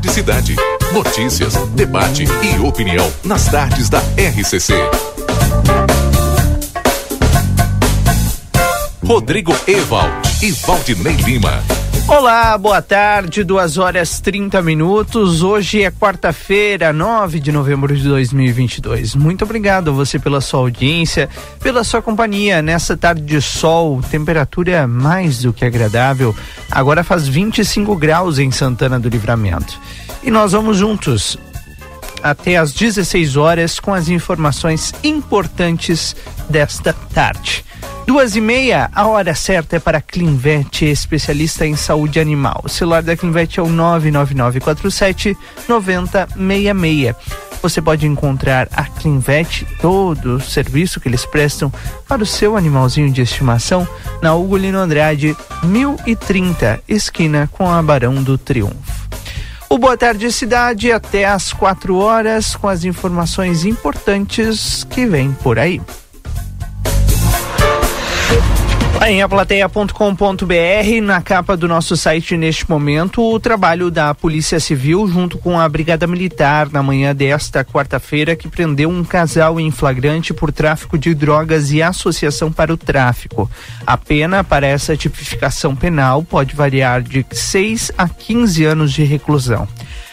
Tarde Cidade. Notícias, debate e opinião nas tardes da RCC. Rodrigo Ewald e Valdinei Lima. Olá, boa tarde, 2 horas 30 minutos. Hoje é quarta-feira, 9 de novembro de 2022. Muito obrigado a você pela sua audiência, pela sua companhia nessa tarde de sol, temperatura mais do que agradável. Agora faz 25 graus em Santana do Livramento. E nós vamos juntos até às 16 horas com as informações importantes desta tarde. Duas e meia, a hora certa é para Clinvet, especialista em saúde animal. O celular da Clinvet é o 99947 9066. Você pode encontrar a Clinvet, todo o serviço que eles prestam para o seu animalzinho de estimação, na Ugolino Andrade, 1030, esquina com a Barão do Triunfo. O Boa Tarde Cidade até às 4 horas com as informações importantes que vêm por aí. Em aplateia.com.br, na capa do nosso site neste momento, o trabalho da Polícia Civil junto com a Brigada Militar na manhã desta quarta-feira que prendeu um casal em flagrante por tráfico de drogas e associação para o tráfico. A pena para essa tipificação penal pode variar de 6 a 15 anos de reclusão.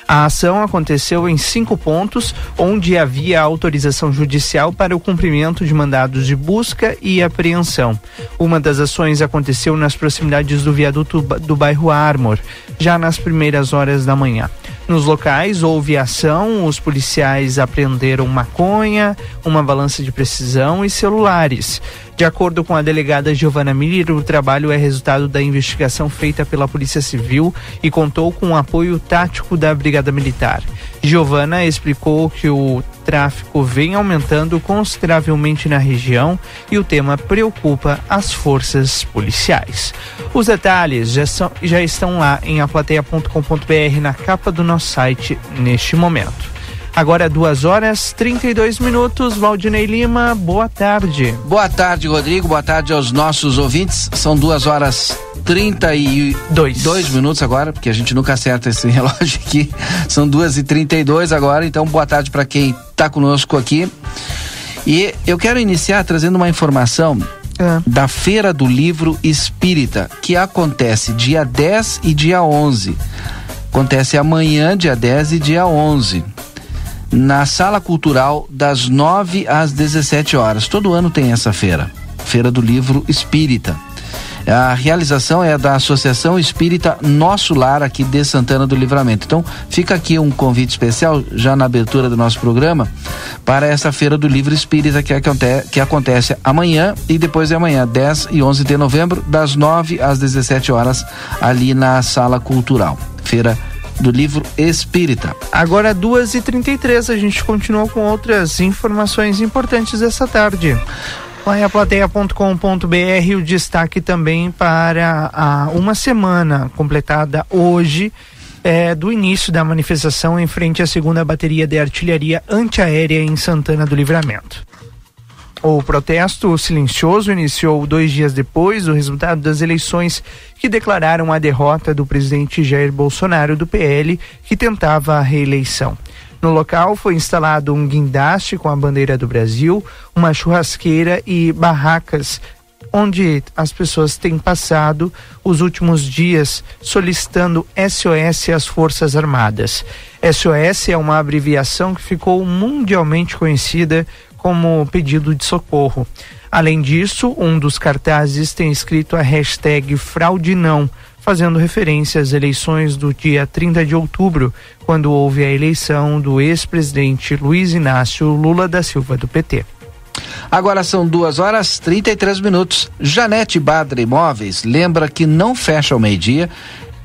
A ação aconteceu em cinco pontos, onde havia autorização judicial para o cumprimento de mandados de busca e apreensão. Uma das ações aconteceu nas proximidades do viaduto do bairro Armor, já nas primeiras horas da manhã. Nos locais houve ação, os policiais apreenderam maconha, uma balança de precisão e celulares. De acordo com a delegada Giovana Miller, o trabalho é resultado da investigação feita pela Polícia Civil e contou com o apoio tático da Brigada Militar. Giovana explicou que o tráfico vem aumentando consideravelmente na região e o tema preocupa as forças policiais. Os detalhes já, são, já estão lá em aplateia.com.br na capa do nosso site neste momento. Agora duas horas 32 minutos. Valdinei Lima, boa tarde. Boa tarde, Rodrigo. Boa tarde aos nossos ouvintes. São duas horas 32 dois minutos agora, porque a gente nunca acerta esse relógio aqui. São duas e 32 agora. Então, boa tarde para quem está conosco aqui. E eu quero iniciar trazendo uma informação é. da Feira do Livro Espírita, que acontece dia 10 e dia 11. Acontece amanhã, dia 10 e dia 11 na Sala Cultural das 9 às 17 horas. Todo ano tem essa feira, Feira do Livro Espírita. A realização é da Associação Espírita Nosso Lar aqui de Santana do Livramento. Então, fica aqui um convite especial já na abertura do nosso programa para essa Feira do Livro Espírita que, acontece, que acontece amanhã e depois de amanhã, 10 e 11 de novembro, das 9 às 17 horas, ali na Sala Cultural. Feira do livro Espírita. Agora, 2h33, a gente continua com outras informações importantes essa tarde. Aplateia.com.br o destaque também para a, uma semana completada hoje é, do início da manifestação em frente à segunda bateria de artilharia antiaérea em Santana do Livramento. O protesto silencioso iniciou dois dias depois do resultado das eleições que declararam a derrota do presidente Jair Bolsonaro do PL, que tentava a reeleição. No local foi instalado um guindaste com a bandeira do Brasil, uma churrasqueira e barracas onde as pessoas têm passado os últimos dias solicitando SOS às Forças Armadas. SOS é uma abreviação que ficou mundialmente conhecida como pedido de socorro. Além disso, um dos cartazes tem escrito a hashtag fraude não, fazendo referência às eleições do dia 30 de outubro, quando houve a eleição do ex-presidente Luiz Inácio Lula da Silva do PT. Agora são duas horas 33 minutos. Janete Badra Imóveis lembra que não fecha ao meio-dia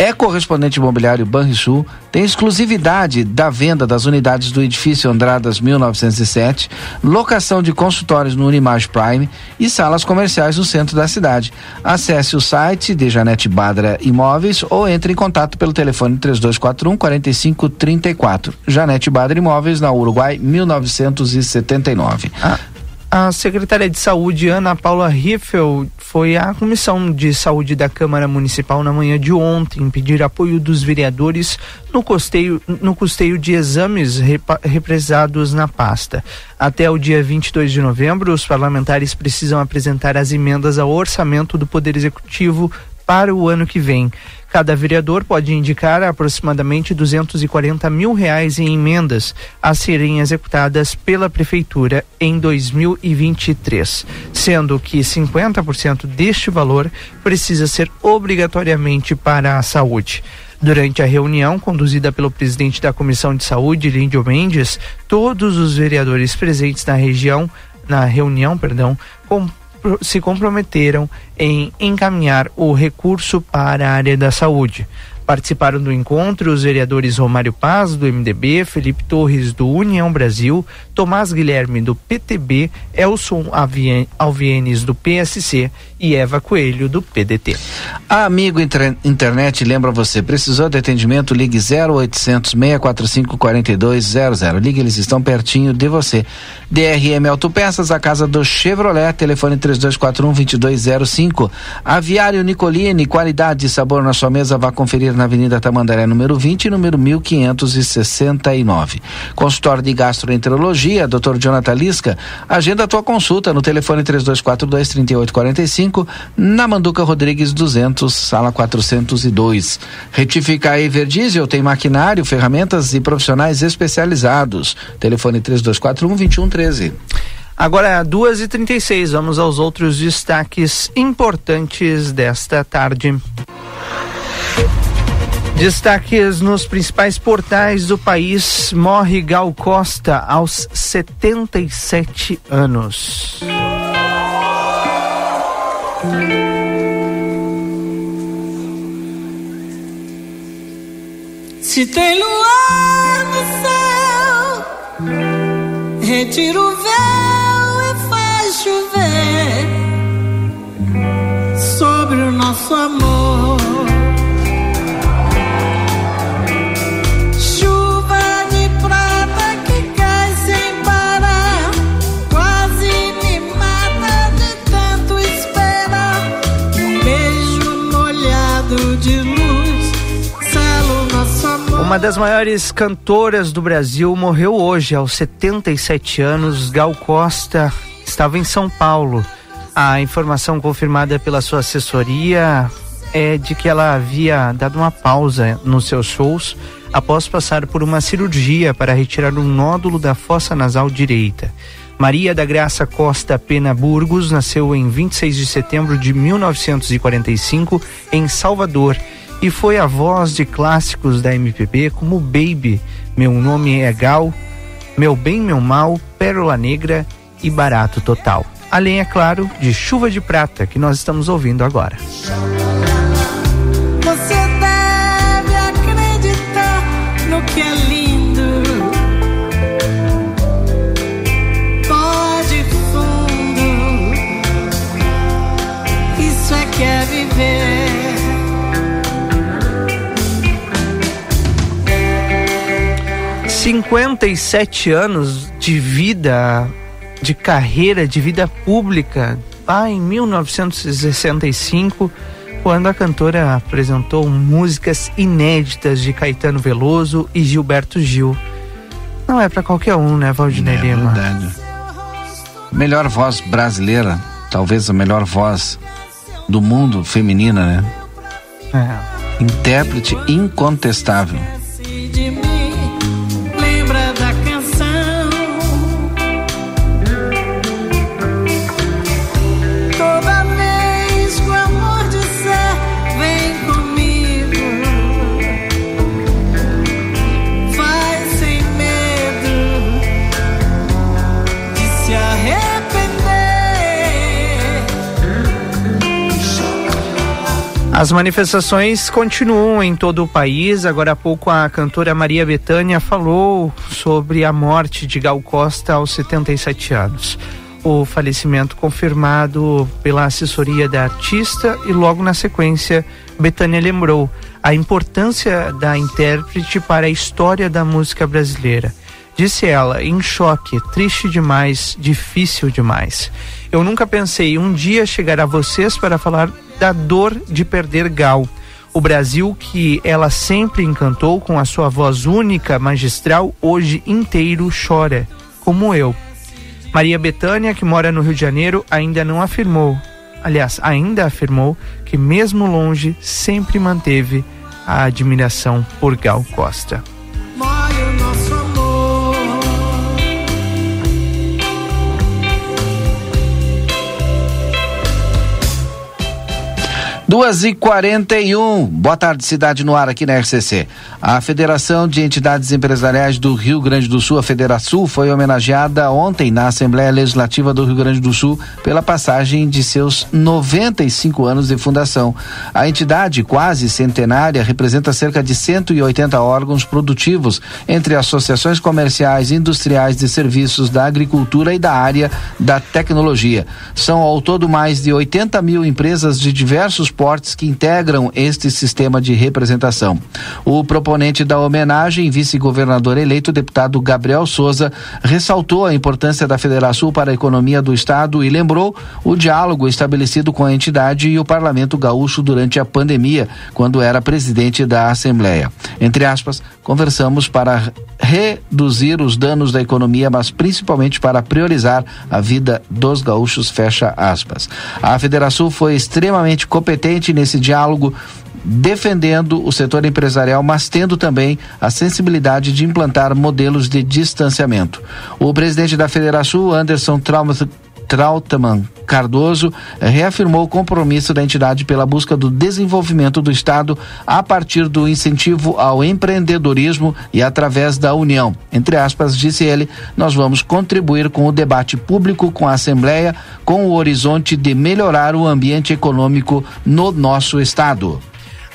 é correspondente imobiliário Banrisul, tem exclusividade da venda das unidades do edifício Andradas 1907, locação de consultórios no Unimage Prime e salas comerciais no centro da cidade. Acesse o site de Janete Badra Imóveis ou entre em contato pelo telefone 3241 4534. Janete Badra Imóveis na Uruguai 1979. Ah. A secretária de Saúde, Ana Paula Riffel, foi à Comissão de Saúde da Câmara Municipal na manhã de ontem pedir apoio dos vereadores no custeio, no custeio de exames represados na pasta. Até o dia 22 de novembro, os parlamentares precisam apresentar as emendas ao orçamento do Poder Executivo para o ano que vem. Cada vereador pode indicar aproximadamente 240 mil reais em emendas a serem executadas pela Prefeitura em 2023, sendo que 50% deste valor precisa ser obrigatoriamente para a saúde. Durante a reunião conduzida pelo presidente da Comissão de Saúde, Líndio Mendes, todos os vereadores presentes na região, na reunião, perdão, com se comprometeram em encaminhar o recurso para a área da saúde. Participaram do encontro os vereadores Romário Paz, do MDB, Felipe Torres, do União Brasil, Tomás Guilherme, do PTB, Elson Alvienes, do PSC e Eva Coelho, do PDT. Amigo Internet lembra você, precisou de atendimento, ligue 0800 645 4200. Ligue, eles estão pertinho de você. DRM Autopeças, a casa do Chevrolet, telefone 3241 2205. Aviário Nicolini, qualidade e sabor na sua mesa, vá conferir na Avenida Tamandaré, número 20 e número 1569. Consultório de Gastroenterologia, Dr. Jonathan Lisca, agenda a tua consulta no telefone 3242 3845 na Manduca Rodrigues 200, sala 402. Retificar Everdiesel tem maquinário, ferramentas e profissionais especializados. Telefone 3241 2113. Agora, duas e trinta e seis, vamos aos outros destaques importantes desta tarde. Destaques nos principais portais do país. Morre Gal Costa aos 77 anos. Se tem luar no céu, retira o véu e faz chover sobre o nosso amor. Uma das maiores cantoras do Brasil morreu hoje, aos 77 anos. Gal Costa estava em São Paulo. A informação confirmada pela sua assessoria é de que ela havia dado uma pausa nos seus shows após passar por uma cirurgia para retirar um nódulo da fossa nasal direita. Maria da Graça Costa Pena Burgos nasceu em 26 de setembro de 1945 em Salvador e foi a voz de clássicos da MPB como Baby, Meu Nome é Gal, Meu Bem, Meu Mal, Pérola Negra e Barato Total. Além, é claro, de Chuva de Prata, que nós estamos ouvindo agora. Você 57 anos de vida, de carreira, de vida pública, lá em 1965, quando a cantora apresentou músicas inéditas de Caetano Veloso e Gilberto Gil. Não é para qualquer um, né, Valdinei é Lima? Verdade. Melhor voz brasileira, talvez a melhor voz do mundo feminina, né? É. Intérprete incontestável. As manifestações continuam em todo o país. Agora há pouco a cantora Maria Bethânia falou sobre a morte de Gal Costa aos 77 anos. O falecimento confirmado pela assessoria da artista e logo na sequência Betânia lembrou a importância da intérprete para a história da música brasileira. Disse ela, em choque, triste demais, difícil demais. Eu nunca pensei um dia chegar a vocês para falar da dor de perder Gal. O Brasil que ela sempre encantou com a sua voz única, magistral, hoje inteiro chora, como eu. Maria Betânia, que mora no Rio de Janeiro, ainda não afirmou, aliás, ainda afirmou que mesmo longe sempre manteve a admiração por Gal Costa. Duas e quarenta e um. Boa tarde, cidade no ar aqui na RCC. A Federação de Entidades Empresariais do Rio Grande do Sul, a Federação, foi homenageada ontem na Assembleia Legislativa do Rio Grande do Sul pela passagem de seus 95 anos de fundação. A entidade, quase centenária, representa cerca de 180 órgãos produtivos, entre associações comerciais, industriais de serviços da agricultura e da área da tecnologia. São ao todo mais de 80 mil empresas de diversos esportes que integram este sistema de representação. O proponente da homenagem, vice-governador eleito, deputado Gabriel Souza, ressaltou a importância da Federação para a economia do Estado e lembrou o diálogo estabelecido com a entidade e o Parlamento Gaúcho durante a pandemia, quando era presidente da Assembleia. Entre aspas, conversamos para reduzir os danos da economia, mas principalmente para priorizar a vida dos gaúchos, fecha aspas. A Federação foi extremamente competente nesse diálogo defendendo o setor empresarial, mas tendo também a sensibilidade de implantar modelos de distanciamento. O presidente da Federação, Anderson Trautmann Cardoso, reafirmou o compromisso da entidade pela busca do desenvolvimento do Estado a partir do incentivo ao empreendedorismo e através da união. Entre aspas, disse ele, nós vamos contribuir com o debate público com a Assembleia, com o horizonte de melhorar o ambiente econômico no nosso Estado.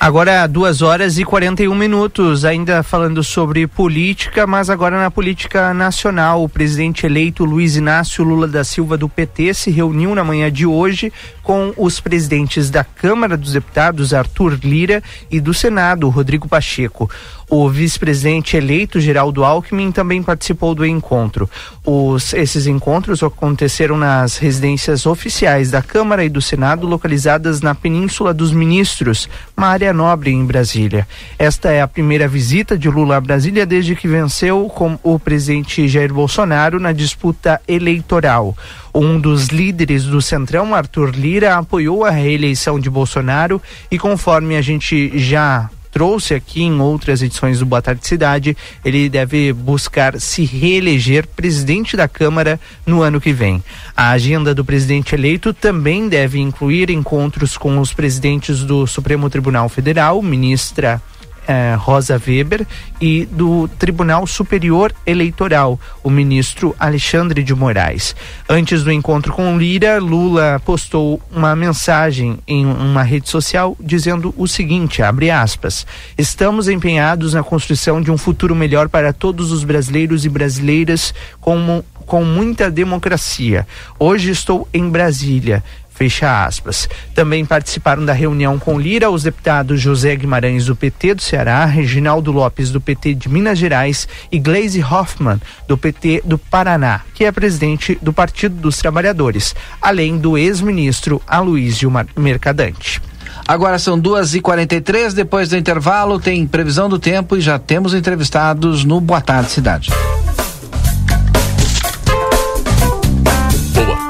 Agora, duas horas e 41 minutos, ainda falando sobre política, mas agora na política nacional. O presidente eleito Luiz Inácio Lula da Silva do PT se reuniu na manhã de hoje com os presidentes da Câmara dos Deputados, Arthur Lira, e do Senado, Rodrigo Pacheco. O vice-presidente eleito, Geraldo Alckmin, também participou do encontro. Os, esses encontros aconteceram nas residências oficiais da Câmara e do Senado, localizadas na Península dos Ministros, uma área nobre em Brasília. Esta é a primeira visita de Lula a Brasília desde que venceu com o presidente Jair Bolsonaro na disputa eleitoral. Um dos líderes do Centrão, Arthur Lira, apoiou a reeleição de Bolsonaro e, conforme a gente já trouxe aqui em outras edições do Boa Tarde Cidade, ele deve buscar se reeleger presidente da Câmara no ano que vem. A agenda do presidente eleito também deve incluir encontros com os presidentes do Supremo Tribunal Federal, ministra eh, Rosa Weber e do Tribunal Superior Eleitoral, o ministro Alexandre de Moraes. Antes do encontro com Lira, Lula postou uma mensagem em uma rede social dizendo o seguinte, abre aspas, estamos empenhados na construção de um futuro melhor para todos os brasileiros e brasileiras como com muita democracia. Hoje estou em Brasília. Fecha aspas. Também participaram da reunião com Lira os deputados José Guimarães do PT do Ceará, Reginaldo Lopes do PT de Minas Gerais e Gleisi Hoffmann do PT do Paraná, que é presidente do Partido dos Trabalhadores, além do ex-ministro Aloysio Mercadante. Agora são duas e quarenta e três, depois do intervalo tem previsão do tempo e já temos entrevistados no Boa Tarde Cidade.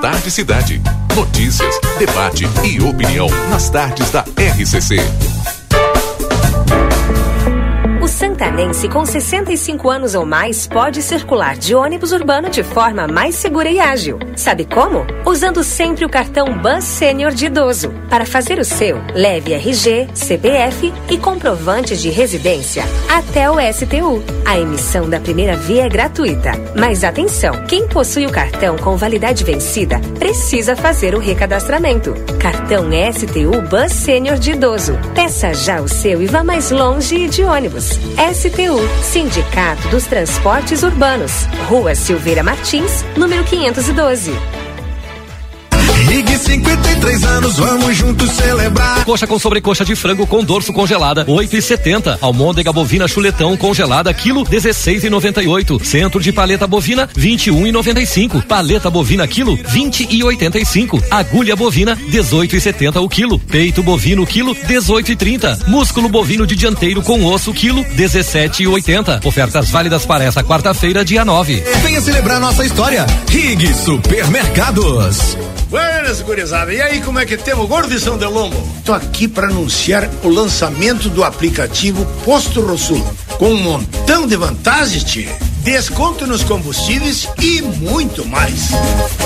Tarde Cidade notícias, debate e opinião nas tardes da RCC. Santanense com 65 anos ou mais pode circular de ônibus urbano de forma mais segura e ágil. Sabe como? Usando sempre o cartão Bus Sênior de idoso. Para fazer o seu, leve RG, CPF e comprovante de residência até o STU. A emissão da primeira via é gratuita. Mas atenção, quem possui o cartão com validade vencida precisa fazer o recadastramento. Cartão STU Bus Sênior de idoso. Peça já o seu e vá mais longe de ônibus. STU, Sindicato dos Transportes Urbanos, Rua Silveira Martins, número 512. Ligue 53 anos, vamos juntos celebrar. Coxa com sobrecoxa de frango com dorso congelada, 8,70. Almôndega bovina chuletão congelada, quilo 16,98. Centro de paleta bovina, 21,95. Paleta bovina quilo, 20,85. Agulha bovina, 18,70 o quilo. Peito bovino quilo, 18,30. Músculo bovino de dianteiro com osso quilo, 17,80. Ofertas válidas para essa quarta-feira, dia 9. Venha celebrar nossa história. Rig Supermercados. Buenas, gurizada. E aí, como é que temos, gordo de São Delombo? Tô aqui para anunciar o lançamento do aplicativo Posto Rosul, com um montão de vantagens, tia. Desconto nos combustíveis e muito mais.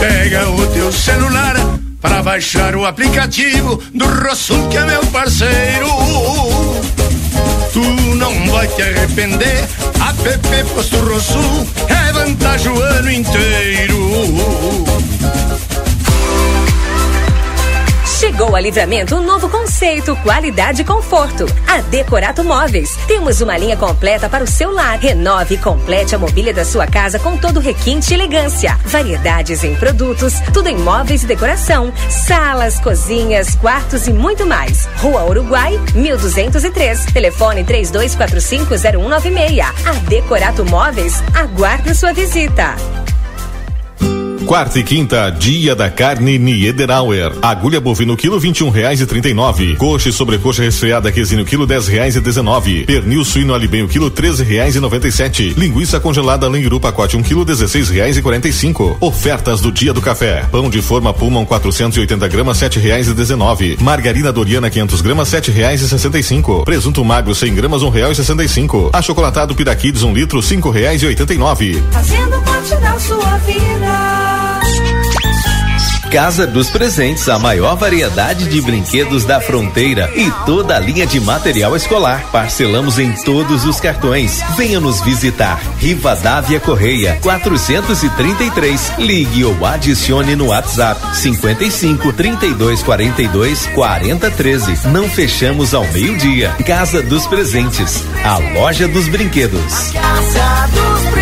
Pega o teu celular para baixar o aplicativo do Rosul, que é meu parceiro. Tu não vai te arrepender. App Posto Rosul é vantagem o ano inteiro. Chegou a Livramento um novo conceito, qualidade e conforto. A Decorato Móveis. Temos uma linha completa para o seu lar. Renove e complete a mobília da sua casa com todo requinte e elegância. Variedades em produtos, tudo em móveis e decoração. Salas, cozinhas, quartos e muito mais. Rua Uruguai, 1203. Telefone 32450196. A Decorato Móveis aguarda sua visita. Quarta e quinta, dia da carne Niederauer. Agulha bovino quilo vinte e um reais e trinta e nove. Coxa e sobrecoxa resfriada quesinho quilo dez reais e dezenove. Pernil suíno alibenho quilo treze reais e noventa e sete. Linguiça congelada Langiru pacote um quilo dezesseis reais e quarenta e cinco. Ofertas do dia do café. Pão de forma Pullman 480 gramas sete reais e dezenove. Margarina Doriana 500 gramas sete reais e sessenta e cinco. Presunto magro 100 gramas um real e sessenta e cinco. Achocolatado Piraquides um litro cinco reais e oitenta e nove. Fazendo parte da sua vida. Casa dos Presentes, a maior variedade de brinquedos da fronteira e toda a linha de material escolar. Parcelamos em todos os cartões. Venha nos visitar. Rivadavia Correia, 433. Ligue ou adicione no WhatsApp 55 32 42 40 13. Não fechamos ao meio-dia. Casa dos Presentes, a loja dos brinquedos. Casa dos Presentes.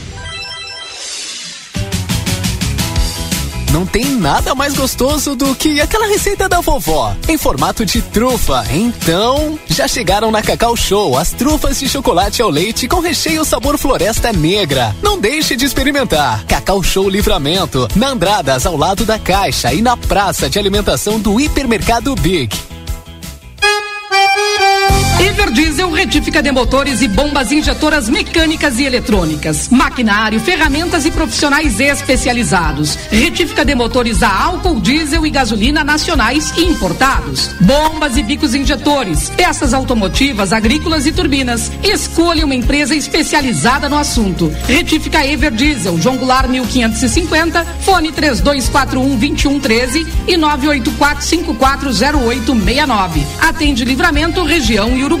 Não tem nada mais gostoso do que aquela receita da vovó, em formato de trufa. Então, já chegaram na Cacau Show as trufas de chocolate ao leite com recheio sabor floresta negra. Não deixe de experimentar. Cacau Show Livramento, na Andradas, ao lado da Caixa e na praça de alimentação do Hipermercado Big. Everdiesel retífica de motores e bombas injetoras mecânicas e eletrônicas, maquinário, ferramentas e profissionais especializados. Retífica de motores a álcool, diesel e gasolina nacionais e importados. Bombas e bicos injetores, peças automotivas, agrícolas e turbinas. Escolha uma empresa especializada no assunto. Retífica Everdiesel, João Goulart 1550, fone 3241 2113 e 984540869. Atende Livramento, região e Uruguai.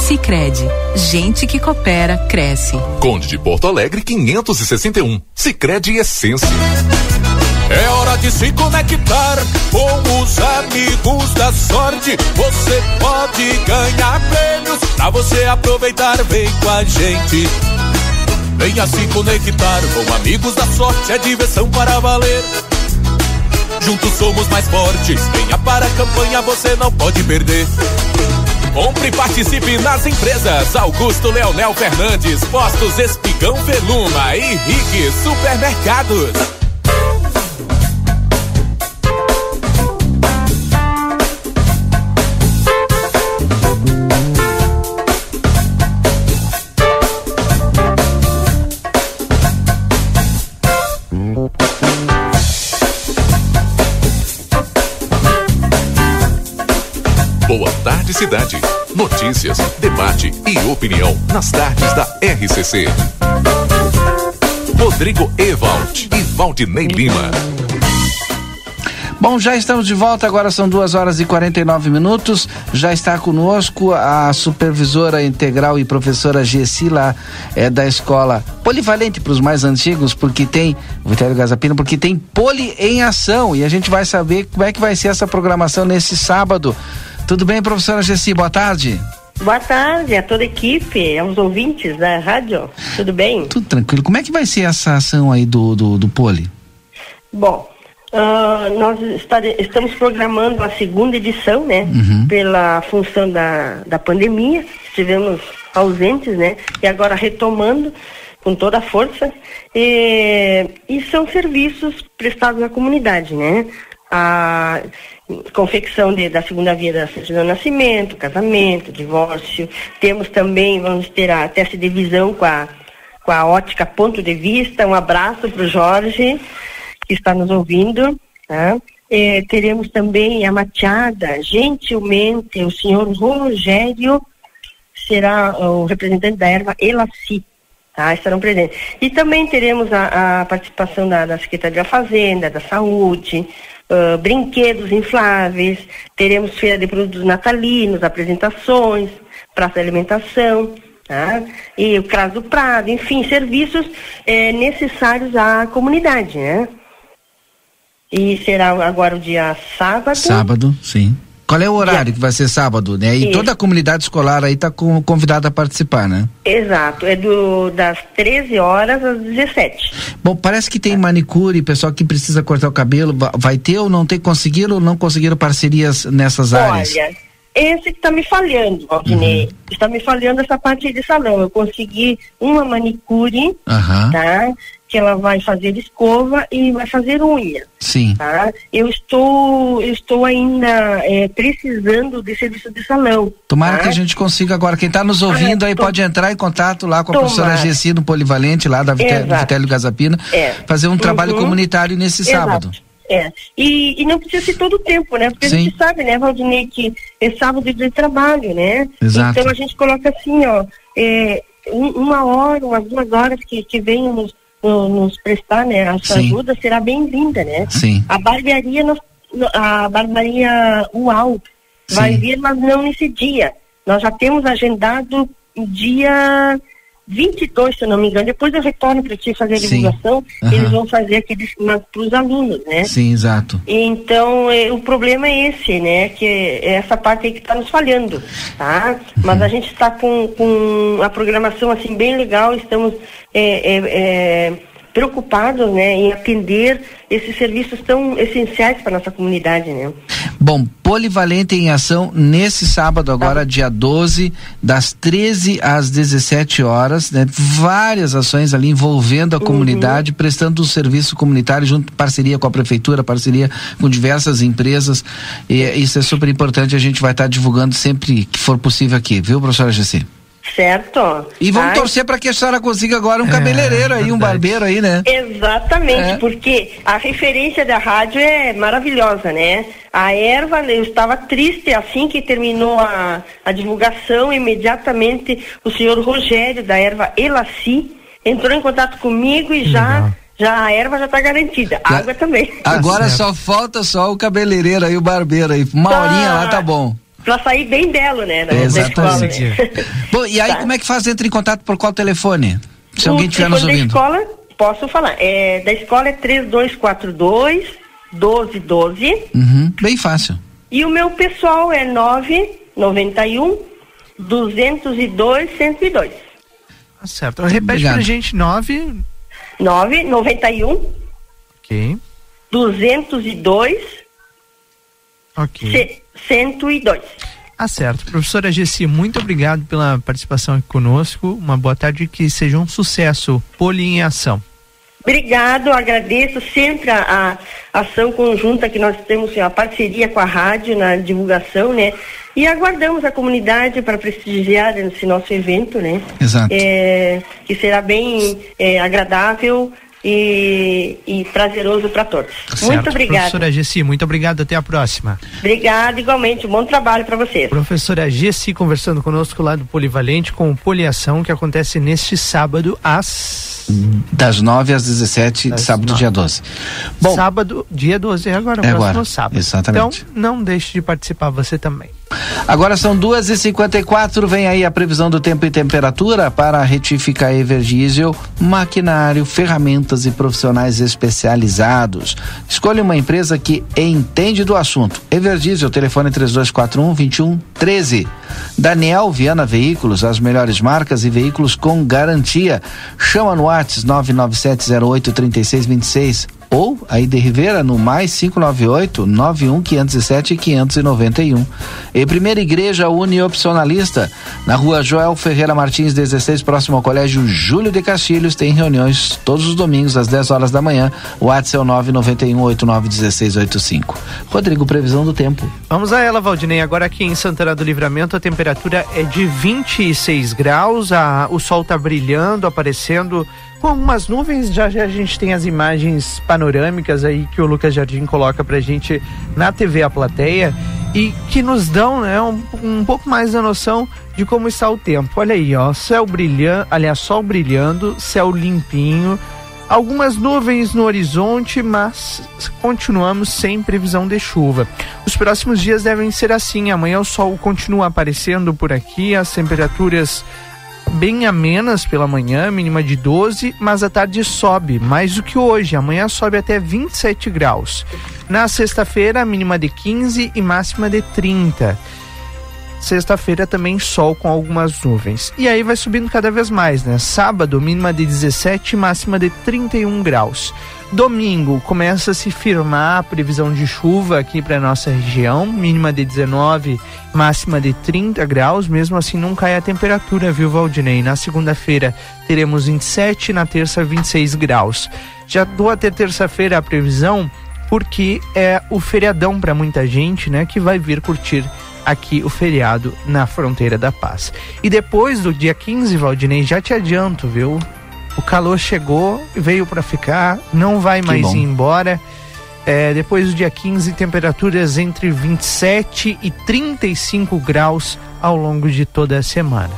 Sicredi, gente que coopera cresce. Conde de Porto Alegre 561. Sicredi Essência. É hora de se conectar com os amigos da sorte. Você pode ganhar prêmios pra você aproveitar. Vem com a gente. Venha se conectar com amigos da sorte. É diversão para valer. Juntos somos mais fortes. Venha para a campanha, você não pode perder. Compre e participe nas empresas Augusto Leonel Fernandes, Postos Espigão Veluma e Rig Supermercados. Cidade. Notícias, debate e opinião nas tardes da RCC. Rodrigo Ewald e Valdinei Lima. Bom, já estamos de volta, agora são duas horas e 49 minutos. Já está conosco a supervisora integral e professora Gessila é, da escola Polivalente para os mais antigos, porque tem, Vitório Gazapina, porque tem Poli em ação e a gente vai saber como é que vai ser essa programação nesse sábado. Tudo bem, professora Gessi? Boa tarde. Boa tarde a toda a equipe, aos ouvintes da rádio. Tudo bem? Tudo tranquilo. Como é que vai ser essa ação aí do, do, do Poli? Bom, Uh, nós estare, estamos programando a segunda edição, né? Uhum. Pela função da, da pandemia, estivemos ausentes, né? E agora retomando com toda a força. E, e são serviços prestados à comunidade, né? A confecção de, da segunda via da certidão de nascimento, casamento, divórcio. Temos também, vamos ter a teste de visão com a, com a ótica ponto de vista. Um abraço para o Jorge que está nos ouvindo. Tá? É, teremos também a Machada, gentilmente, o senhor Rogério será o representante da erva Elaci, tá? Estarão presentes. E também teremos a, a participação da, da, Secretaria da Fazenda, da Saúde, uh, brinquedos infláveis, teremos feira de produtos natalinos, apresentações, praça de alimentação, tá? E o Cras do Prado, enfim, serviços eh, necessários à comunidade, né? E será agora o dia sábado. Sábado, sim. Qual é o horário que vai ser sábado, né? E Isso. toda a comunidade escolar aí está convidada a participar, né? Exato, é do, das 13 horas às 17. Bom, parece que tem manicure, pessoal que precisa cortar o cabelo, vai ter ou não ter conseguiram ou não conseguiram parcerias nessas áreas? Olha, esse que está me falhando, Valdinei. Uhum. Está me falhando essa parte de salão. Eu consegui uma manicure, uhum. tá? Que ela vai fazer escova e vai fazer unha. Sim. Tá? Eu estou, eu estou ainda é, precisando de serviço de salão. Tomara tá? que a gente consiga agora. Quem está nos ouvindo ah, aí tô... pode entrar em contato lá com a Tomara. professora Gessi no Polivalente, lá da Vitélio Gazapina, é. fazer um trabalho uhum. comunitário nesse Exato. sábado. É. E, e não precisa ser todo o tempo, né? Porque Sim. a gente sabe, né, Valdinei, que é sábado de trabalho, né? Exato. Então a gente coloca assim, ó, é, uma hora, umas duas horas que, que venham nos nos prestar, né, a sua Sim. ajuda, será bem-vinda, né? Sim. A barbearia, a barbearia UAU vai vir, mas não nesse dia. Nós já temos agendado dia 22, se eu não me engano. Depois eu retorno para ti fazer a divulgação. Uhum. Eles vão fazer aqueles para os alunos, né? Sim, exato. Então, é, o problema é esse, né? Que é essa parte aí que está nos falhando, tá? Uhum. Mas a gente está com, com a programação assim bem legal. Estamos é, é, é preocupados, né, em atender esses serviços tão essenciais para nossa comunidade, né? Bom, Polivalente em ação nesse sábado agora, tá. dia 12, das 13 às 17 horas, né? Várias ações ali envolvendo a uhum. comunidade, prestando um serviço comunitário junto parceria com a prefeitura, parceria com diversas empresas. E isso é super importante, a gente vai estar divulgando sempre que for possível aqui, viu, professora Gessi? Certo. E vamos Ai. torcer para que a senhora consiga agora um é, cabeleireiro aí, um barbeiro aí, né? Exatamente, é. porque a referência da rádio é maravilhosa, né? A erva, eu estava triste assim que terminou a, a divulgação, imediatamente o senhor Rogério da erva Elaci entrou em contato comigo e já já a erva já está garantida, a água também. Agora tá só falta só o cabeleireiro aí, o barbeiro aí, uma tá. horinha lá tá bom para sair bem belo, né? Na, Exatamente. Escola, né? Bom, e aí tá. como é que faz? Entra em contato por qual telefone? Se o alguém estiver nos ouvindo. Da escola, posso falar. É, da escola é 3242 1212. Uhum, bem fácil. E o meu pessoal é 991 202 102. Tá certo. Repete Obrigado. pra gente 9 991 Ok. 202 Ok. 102. Ah, certo. Professora Gessi, muito obrigado pela participação aqui conosco. Uma boa tarde e que seja um sucesso. Poli em ação. Obrigado, agradeço sempre a, a, ação conjunta que nós temos, a parceria com a rádio na divulgação, né? E aguardamos a comunidade para prestigiar esse nosso evento, né? Exato. É, que será bem é, agradável e, e prazeroso para todos. Certo. Muito obrigada. Professora Gessi, muito obrigado. Até a próxima. Obrigada, igualmente. Bom trabalho para vocês. Professora Gessi conversando conosco lá do Polivalente com o Poliação que acontece neste sábado às. Das 9 às 17 de sábado, dia 12. Bom, sábado, dia 12, é agora, É próximo agora, sábado. exatamente. Então, não deixe de participar você também. Agora são duas e cinquenta e quatro, vem aí a previsão do tempo e temperatura para a retífica Everdiesel, maquinário, ferramentas e profissionais especializados. Escolha uma empresa que entende do assunto. Everdiesel, telefone 3241 2113. Daniel Viana Veículos, as melhores marcas e veículos com garantia. Chama no WhatsApp 99708 3626 ou aí de Rivera no mais 598 91 507 591. E Primeira Igreja Uniopcionalista, na rua Joel Ferreira Martins 16, próximo ao Colégio Júlio de Castilhos, tem reuniões todos os domingos às 10 horas da manhã. O WhatsApp é o 991 891685. Rodrigo, previsão do tempo. Vamos a ela, Valdinei. Agora aqui em Santana do Livramento a temperatura é de 26 graus, a, o sol está brilhando, aparecendo com algumas nuvens. Já já a gente tem as imagens panorâmicas aí que o Lucas Jardim coloca pra gente na TV A Plateia e que nos dão né, um, um pouco mais da noção de como está o tempo. Olha aí, ó, céu brilhando, aliás, sol brilhando, céu limpinho. Algumas nuvens no horizonte, mas continuamos sem previsão de chuva. Os próximos dias devem ser assim. Amanhã o sol continua aparecendo por aqui, as temperaturas bem amenas pela manhã, mínima de 12, mas à tarde sobe mais do que hoje. Amanhã sobe até 27 graus. Na sexta-feira, mínima de 15 e máxima de 30. Sexta-feira também sol com algumas nuvens. E aí vai subindo cada vez mais, né? Sábado, mínima de 17 e máxima de 31 graus. Domingo começa a se firmar a previsão de chuva aqui para nossa região, mínima de 19, máxima de 30 graus. Mesmo assim, não cai a temperatura, viu, Valdinei? Na segunda-feira teremos 27, na terça 26 graus. Já dou até terça-feira a previsão, porque é o feriadão para muita gente, né, que vai vir curtir aqui o feriado na fronteira da paz. E depois do dia 15, Valdinei, já te adianto, viu? O calor chegou, veio para ficar, não vai mais bom. ir embora. É, depois do dia 15, temperaturas entre 27 e 35 graus ao longo de toda a semana.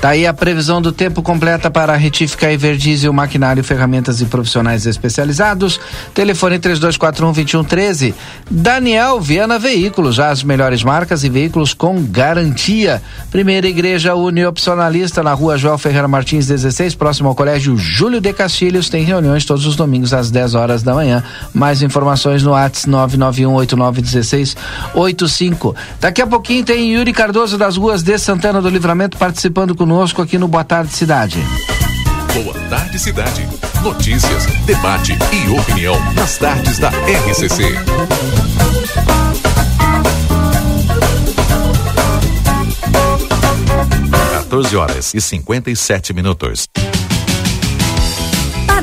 Tá aí a previsão do tempo completa para a retífica Everdiesel, maquinário, ferramentas e profissionais especializados. Telefone 3241-2113. Daniel Viana Veículos, as melhores marcas e veículos com garantia. Primeira Igreja Uniopcionalista na rua João Ferreira Martins 16, próximo ao Colégio Júlio de Castilhos. Tem reuniões todos os domingos às 10 horas da manhã. Mais informações no WhatsApp 991891685. Daqui a pouquinho tem Yuri Cardoso das ruas de Santana do Livramento participando conosco aqui no Boa Tarde Cidade. Boa tarde, cidade. Notícias, debate e opinião nas tardes da RCC. Quatorze horas e 57 minutos.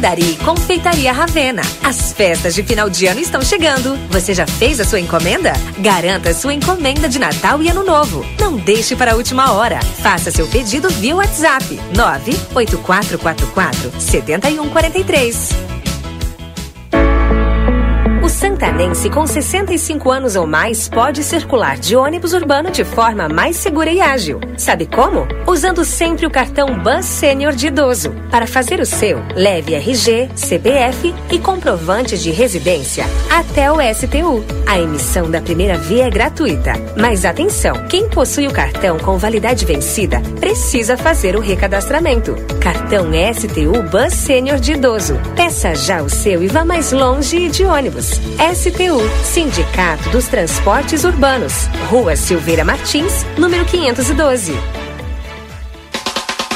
Padaria e Confeitaria Ravena. As festas de final de ano estão chegando. Você já fez a sua encomenda? Garanta sua encomenda de Natal e Ano Novo. Não deixe para a última hora. Faça seu pedido via WhatsApp 98444 7143. Santanense com 65 anos ou mais pode circular de ônibus urbano de forma mais segura e ágil. Sabe como? Usando sempre o cartão Bus Sênior de idoso. Para fazer o seu, leve RG, CPF e comprovante de residência até o STU. A emissão da primeira via é gratuita. Mas atenção, quem possui o cartão com validade vencida precisa fazer o recadastramento. Cartão STU Bus Sênior de idoso. Peça já o seu e vá mais longe de ônibus. STU, Sindicato dos Transportes Urbanos. Rua Silveira Martins, número 512.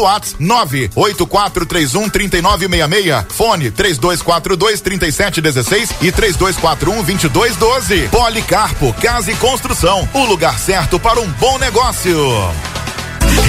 pelo WhatsApp 98431 3966. Fone 3242 3716 e 3241 2212. Policarpo Casa e Construção. O lugar certo para um bom negócio.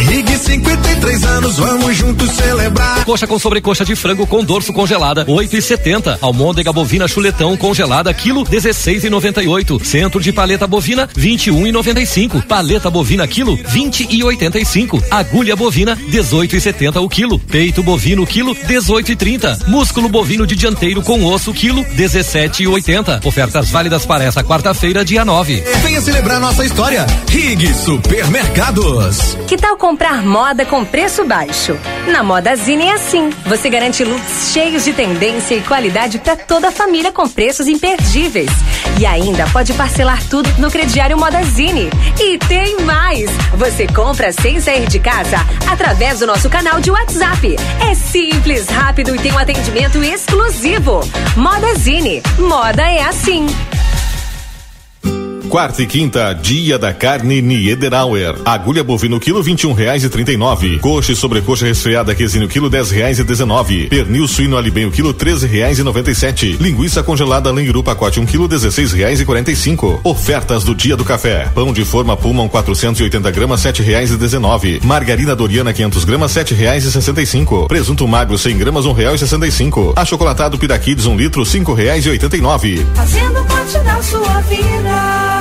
Rig 53 anos, vamos juntos celebrar. Coxa com sobrecoxa de frango com dorso congelada, oito e setenta. Almôndega bovina chuletão congelada, quilo dezesseis e noventa e oito. Centro de paleta bovina, vinte e um e noventa e cinco. Paleta bovina quilo, vinte e oitenta e cinco. Agulha bovina, dezoito e setenta o quilo. Peito bovino quilo, dezoito e trinta. Músculo bovino de dianteiro com osso quilo, dezessete e oitenta. Ofertas válidas para essa quarta-feira, dia nove. Venha celebrar nossa história. Rig Supermercados. Que tal comprar moda com preço baixo? Na Modazine é assim. Você garante looks cheios de tendência e qualidade para toda a família com preços imperdíveis. E ainda pode parcelar tudo no crediário Modazine. E tem mais! Você compra sem sair de casa através do nosso canal de WhatsApp. É simples, rápido e tem um atendimento exclusivo. Modazine. Moda é assim. Quarta e quinta, dia da carne Niederauer. Agulha bovino quilo vinte e um reais e trinta e nove. Coxa e sobrecoxa resfriada quesinho quilo dez reais e dezenove. Pernil suíno alibenho quilo treze reais e noventa e sete. Linguiça congelada lengiru pacote um quilo dezesseis reais e quarenta e cinco. Ofertas do dia do café. Pão de forma Pullman 480 gramas sete reais e dezenove. Margarina Doriana 500 gramas sete reais e sessenta e cinco. Presunto magro 100 gramas um real e sessenta e cinco. Achocolatado Piraquides um litro cinco reais e oitenta e nove. Fazendo parte da sua vida.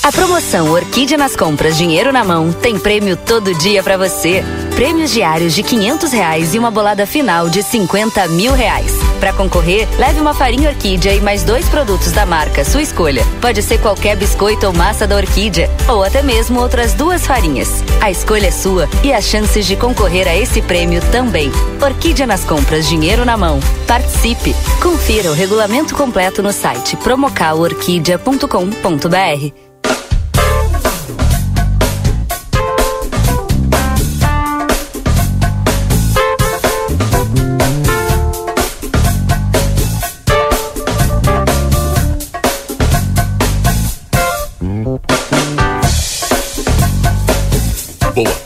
A promoção Orquídea nas compras Dinheiro na Mão tem prêmio todo dia para você. Prêmios diários de quinhentos reais e uma bolada final de 50 mil reais. Para concorrer, leve uma farinha Orquídea e mais dois produtos da marca, sua escolha. Pode ser qualquer biscoito ou massa da Orquídea, ou até mesmo outras duas farinhas. A escolha é sua e as chances de concorrer a esse prêmio também. Orquídea nas compras Dinheiro na Mão. Participe! Confira o regulamento completo no site promocalorquídea.com.br.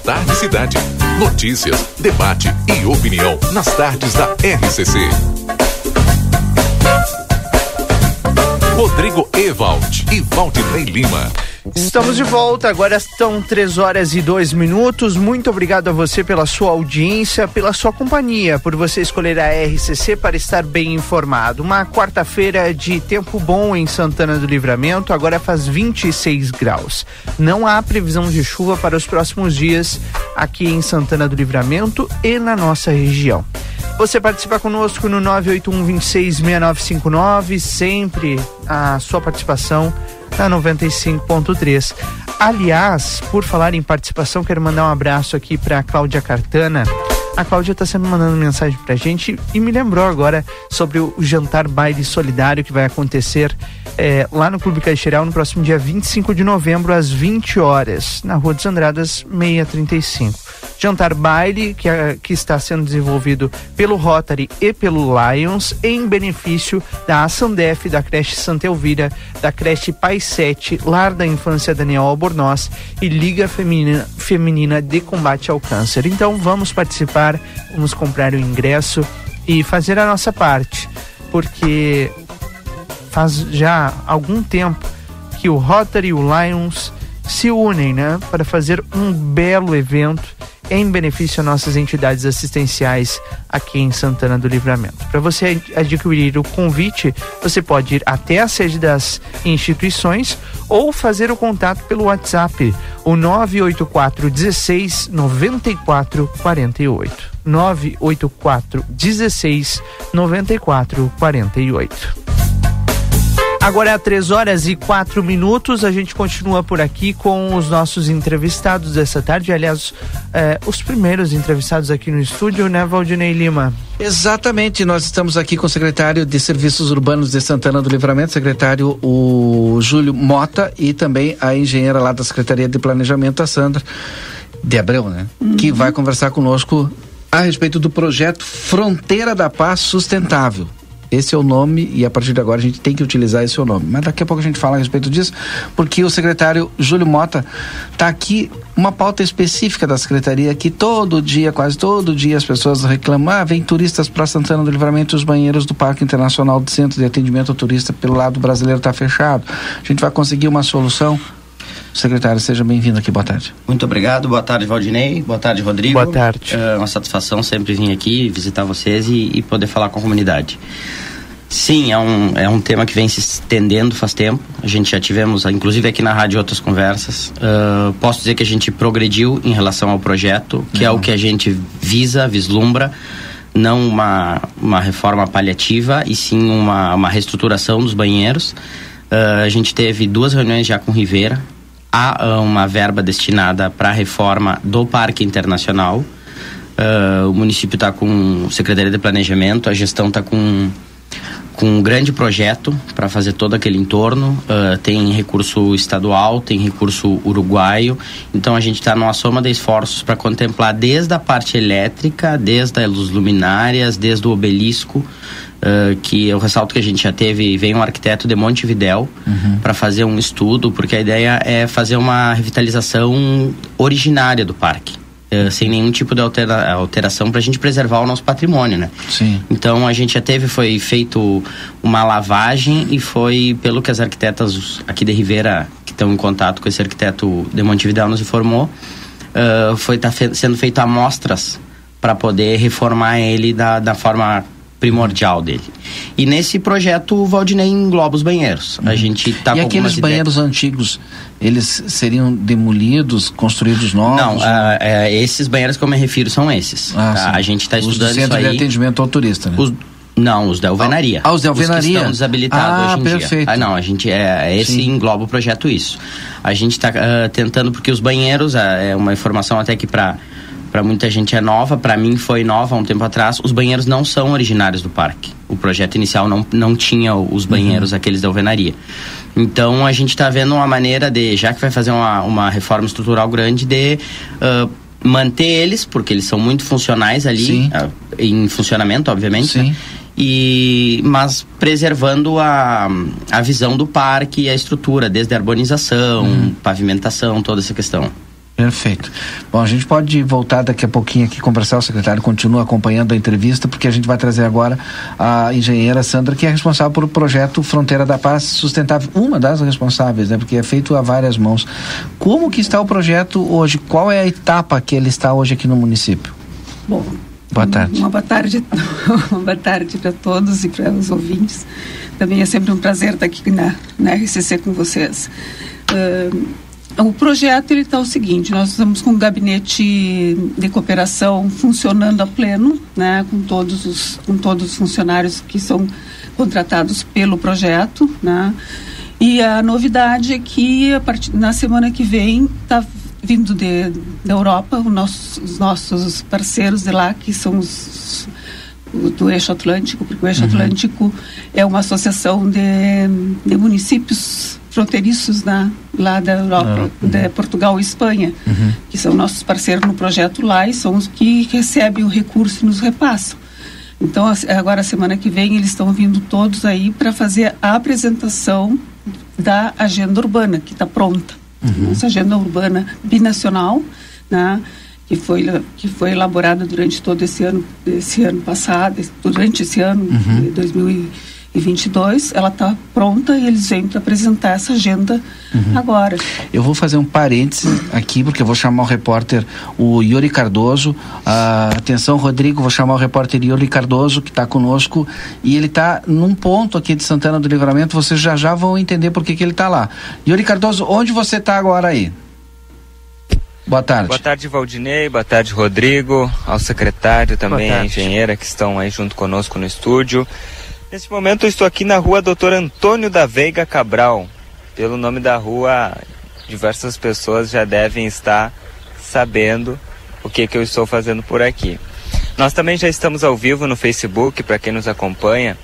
tarde, cidade. Notícias, debate e opinião nas tardes da RCC. Rodrigo Ewald e Valdinei Lima. Estamos de volta, agora estão três horas e dois minutos. Muito obrigado a você pela sua audiência, pela sua companhia, por você escolher a RCC para estar bem informado. Uma quarta-feira de tempo bom em Santana do Livramento, agora faz 26 graus. Não há previsão de chuva para os próximos dias aqui em Santana do Livramento e na nossa região. Você participa conosco no 981 26 6959, sempre a sua participação na 95.3. Aliás, por falar em participação, quero mandar um abraço aqui para Cláudia Cartana. A Cláudia está sempre mandando mensagem pra gente e me lembrou agora sobre o jantar baile solidário que vai acontecer eh, lá no Clube Caixeiral no próximo dia 25 de novembro, às 20 horas, na Rua dos Andradas 635. Jantar baile que, eh, que está sendo desenvolvido pelo Rotary e pelo Lions em benefício da Assandef, da creche Santa Elvira, da creche Pai 7, Lar da Infância Daniel Albornoz e Liga Feminina, Feminina de Combate ao Câncer. Então vamos participar, vamos comprar o ingresso e fazer a nossa parte, porque faz já algum tempo que o Rotary e o Lions se unem, né, para fazer um belo evento em benefício a nossas entidades assistenciais aqui em Santana do Livramento. Para você adquirir o convite, você pode ir até a sede das instituições ou fazer o contato pelo WhatsApp, o 984 16 94 48. 984 16 94 48. Agora é 3 horas e 4 minutos. A gente continua por aqui com os nossos entrevistados dessa tarde. Aliás, eh, os primeiros entrevistados aqui no estúdio, né, Valdinei Lima? Exatamente, nós estamos aqui com o secretário de Serviços Urbanos de Santana do Livramento, secretário o Júlio Mota e também a engenheira lá da Secretaria de Planejamento, a Sandra de Abreu, né? Uhum. Que vai conversar conosco a respeito do projeto Fronteira da Paz Sustentável. Esse é o nome e a partir de agora a gente tem que utilizar esse é o nome. Mas daqui a pouco a gente fala a respeito disso, porque o secretário Júlio Mota está aqui uma pauta específica da secretaria que todo dia, quase todo dia as pessoas reclamam, ah, vem turistas para Santana do Livramento os banheiros do Parque Internacional do Centro de Atendimento ao Turista pelo lado brasileiro está fechado. A gente vai conseguir uma solução Secretário, seja bem-vindo aqui, boa tarde. Muito obrigado, boa tarde, Valdinei, boa tarde, Rodrigo. Boa tarde. É uma satisfação sempre vir aqui, visitar vocês e, e poder falar com a comunidade. Sim, é um, é um tema que vem se estendendo faz tempo. A gente já tivemos, inclusive aqui na rádio, outras conversas. Uh, posso dizer que a gente progrediu em relação ao projeto, que uhum. é o que a gente visa, vislumbra. Não uma, uma reforma paliativa, e sim uma, uma reestruturação dos banheiros. Uh, a gente teve duas reuniões já com Rivera, há uma verba destinada para a reforma do Parque Internacional. Uh, o município está com Secretaria de Planejamento, a gestão está com com um grande projeto para fazer todo aquele entorno. Uh, tem recurso estadual, tem recurso uruguaio. Então a gente está numa soma de esforços para contemplar desde a parte elétrica, desde as luminárias, desde o obelisco, Uh, que eu ressalto que a gente já teve, veio um arquiteto de Montevidéu uhum. para fazer um estudo, porque a ideia é fazer uma revitalização originária do parque. Uh, sem nenhum tipo de altera alteração para a gente preservar o nosso patrimônio, né? Sim. Então a gente já teve, foi feito uma lavagem e foi pelo que as arquitetas aqui de Ribeira, que estão em contato com esse arquiteto de Montevidéu, nos informou, uh, foi tá fe sendo feito amostras para poder reformar ele da, da forma primordial dele. E nesse projeto o Valdinei engloba os banheiros. Uhum. A gente tá e com aqueles banheiros ideias. antigos, eles seriam demolidos, construídos novos? Não, uh, uh, esses banheiros que eu me refiro são esses. Ah, tá? A gente está estudando os isso aí. de atendimento ao turista, né? Os, não, os da alvenaria. Ah, os da alvenaria. Os que estão desabilitados ah, hoje em perfeito. dia. Ah, não, a gente é, é esse Sim. engloba o projeto isso. A gente está uh, tentando porque os banheiros é uma informação até que para para muita gente é nova, para mim foi nova há um tempo atrás. Os banheiros não são originários do parque. O projeto inicial não, não tinha os banheiros uhum. aqueles da alvenaria. Então a gente está vendo uma maneira de, já que vai fazer uma, uma reforma estrutural grande, de uh, manter eles, porque eles são muito funcionais ali, uh, em funcionamento, obviamente. Né? E, mas preservando a, a visão do parque e a estrutura, desde a arborização, uhum. pavimentação, toda essa questão. Perfeito. Bom, a gente pode voltar daqui a pouquinho aqui conversar, o secretário continua acompanhando a entrevista, porque a gente vai trazer agora a engenheira Sandra, que é responsável por o projeto Fronteira da Paz Sustentável, uma das responsáveis, né, porque é feito a várias mãos. Como que está o projeto hoje? Qual é a etapa que ele está hoje aqui no município? Bom, boa tarde. Uma boa tarde, uma boa tarde para todos e para os ouvintes. Também é sempre um prazer estar aqui na, na RCC com vocês. Uh, o projeto ele está o seguinte: nós estamos com um gabinete de cooperação funcionando a pleno, né, com todos os com todos os funcionários que são contratados pelo projeto, né. E a novidade é que a partir, na semana que vem está vindo de, da Europa os nossos, os nossos parceiros de lá que são os do eixo Atlântico, porque o eixo uhum. Atlântico é uma associação de, de municípios fronteiriços na, lá da Europa, ah, de Portugal e Espanha, uhum. que são nossos parceiros no projeto lá e são os que recebem o recurso e nos repassam. Então, agora, semana que vem, eles estão vindo todos aí para fazer a apresentação da agenda urbana, que está pronta. Uhum. Essa agenda urbana binacional, né, que, foi, que foi elaborada durante todo esse ano, esse ano passado, durante esse ano uhum. de 2020 2022, ela está pronta e eles vêm para apresentar essa agenda uhum. agora. Eu vou fazer um parêntese aqui, porque eu vou chamar o repórter, o Yuri Cardoso. Ah, atenção, Rodrigo, vou chamar o repórter Yuri Cardoso, que está conosco, e ele está num ponto aqui de Santana do Livramento, vocês já já vão entender por que, que ele está lá. Yuri Cardoso, onde você está agora aí? Boa tarde. Boa tarde, Valdinei. Boa tarde, Rodrigo. Ao secretário também, à engenheira que estão aí junto conosco no estúdio. Neste momento eu estou aqui na rua Doutor Antônio da Veiga Cabral. Pelo nome da rua, diversas pessoas já devem estar sabendo o que, que eu estou fazendo por aqui. Nós também já estamos ao vivo no Facebook, para quem nos acompanha.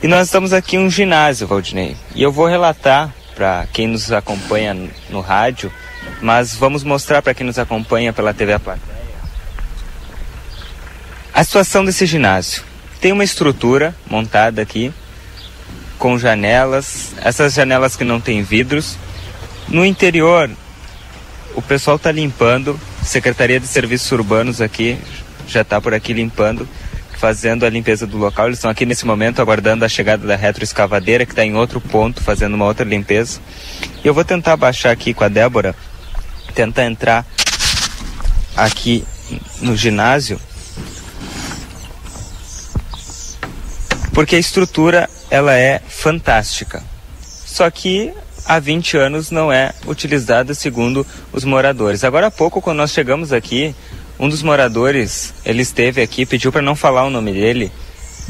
E nós estamos aqui em um ginásio, Valdinei. E eu vou relatar para quem nos acompanha no rádio, mas vamos mostrar para quem nos acompanha pela TV A Plateia a situação desse ginásio. Tem uma estrutura montada aqui com janelas, essas janelas que não têm vidros. No interior, o pessoal está limpando, Secretaria de Serviços Urbanos aqui já está por aqui limpando, fazendo a limpeza do local. Eles estão aqui nesse momento aguardando a chegada da retroescavadeira, que está em outro ponto, fazendo uma outra limpeza. E eu vou tentar baixar aqui com a Débora, tentar entrar aqui no ginásio porque a estrutura ela é fantástica. Só que há 20 anos não é utilizada segundo os moradores. Agora há pouco, quando nós chegamos aqui, um dos moradores, ele esteve aqui, pediu para não falar o nome dele,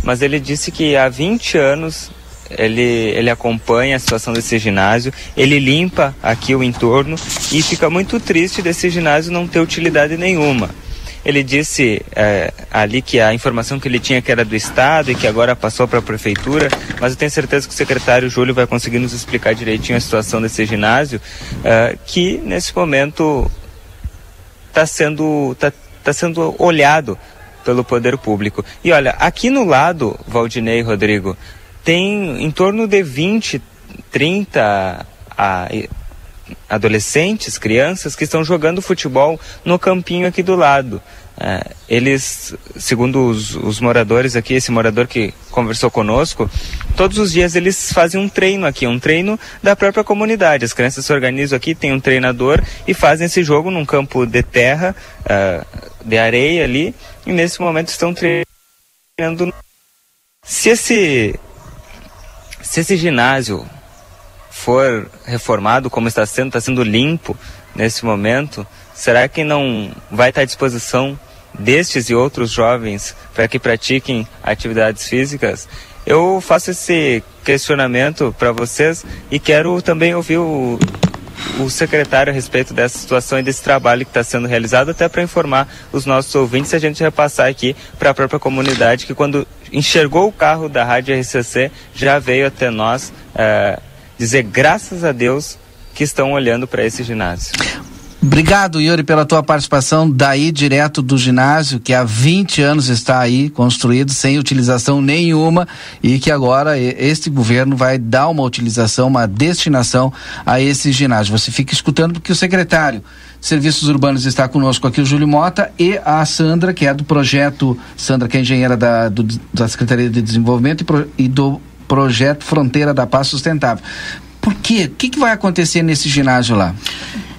mas ele disse que há 20 anos ele, ele acompanha a situação desse ginásio, ele limpa aqui o entorno e fica muito triste desse ginásio não ter utilidade nenhuma. Ele disse é, ali que a informação que ele tinha que era do Estado e que agora passou para a Prefeitura, mas eu tenho certeza que o secretário Júlio vai conseguir nos explicar direitinho a situação desse ginásio, é, que nesse momento está sendo, tá, tá sendo olhado pelo poder público. E olha, aqui no lado, Valdinei Rodrigo, tem em torno de 20, 30 a, adolescentes, crianças que estão jogando futebol no campinho aqui do lado. É, eles, segundo os, os, moradores aqui, esse morador que conversou conosco, todos os dias eles fazem um treino aqui, um treino da própria comunidade. As crianças se organizam aqui, tem um treinador e fazem esse jogo num campo de terra, uh, de areia ali, e nesse momento estão treinando. Se esse, se esse ginásio for reformado como está sendo, está sendo limpo nesse momento, será que não vai estar à disposição destes e outros jovens para que pratiquem atividades físicas? Eu faço esse questionamento para vocês e quero também ouvir o, o secretário a respeito dessa situação e desse trabalho que está sendo realizado, até para informar os nossos ouvintes e a gente repassar aqui para a própria comunidade que quando enxergou o carro da Rádio RCC já veio até nós. Eh, dizer graças a Deus que estão olhando para esse ginásio. Obrigado, Yuri, pela tua participação daí direto do ginásio, que há 20 anos está aí construído sem utilização nenhuma e que agora este governo vai dar uma utilização, uma destinação a esse ginásio. Você fica escutando porque o secretário de Serviços Urbanos está conosco aqui, o Júlio Mota, e a Sandra, que é do projeto, Sandra, que é engenheira da, do, da Secretaria de Desenvolvimento e, pro, e do projeto Fronteira da Paz Sustentável. Por quê? O que, que vai acontecer nesse ginásio lá?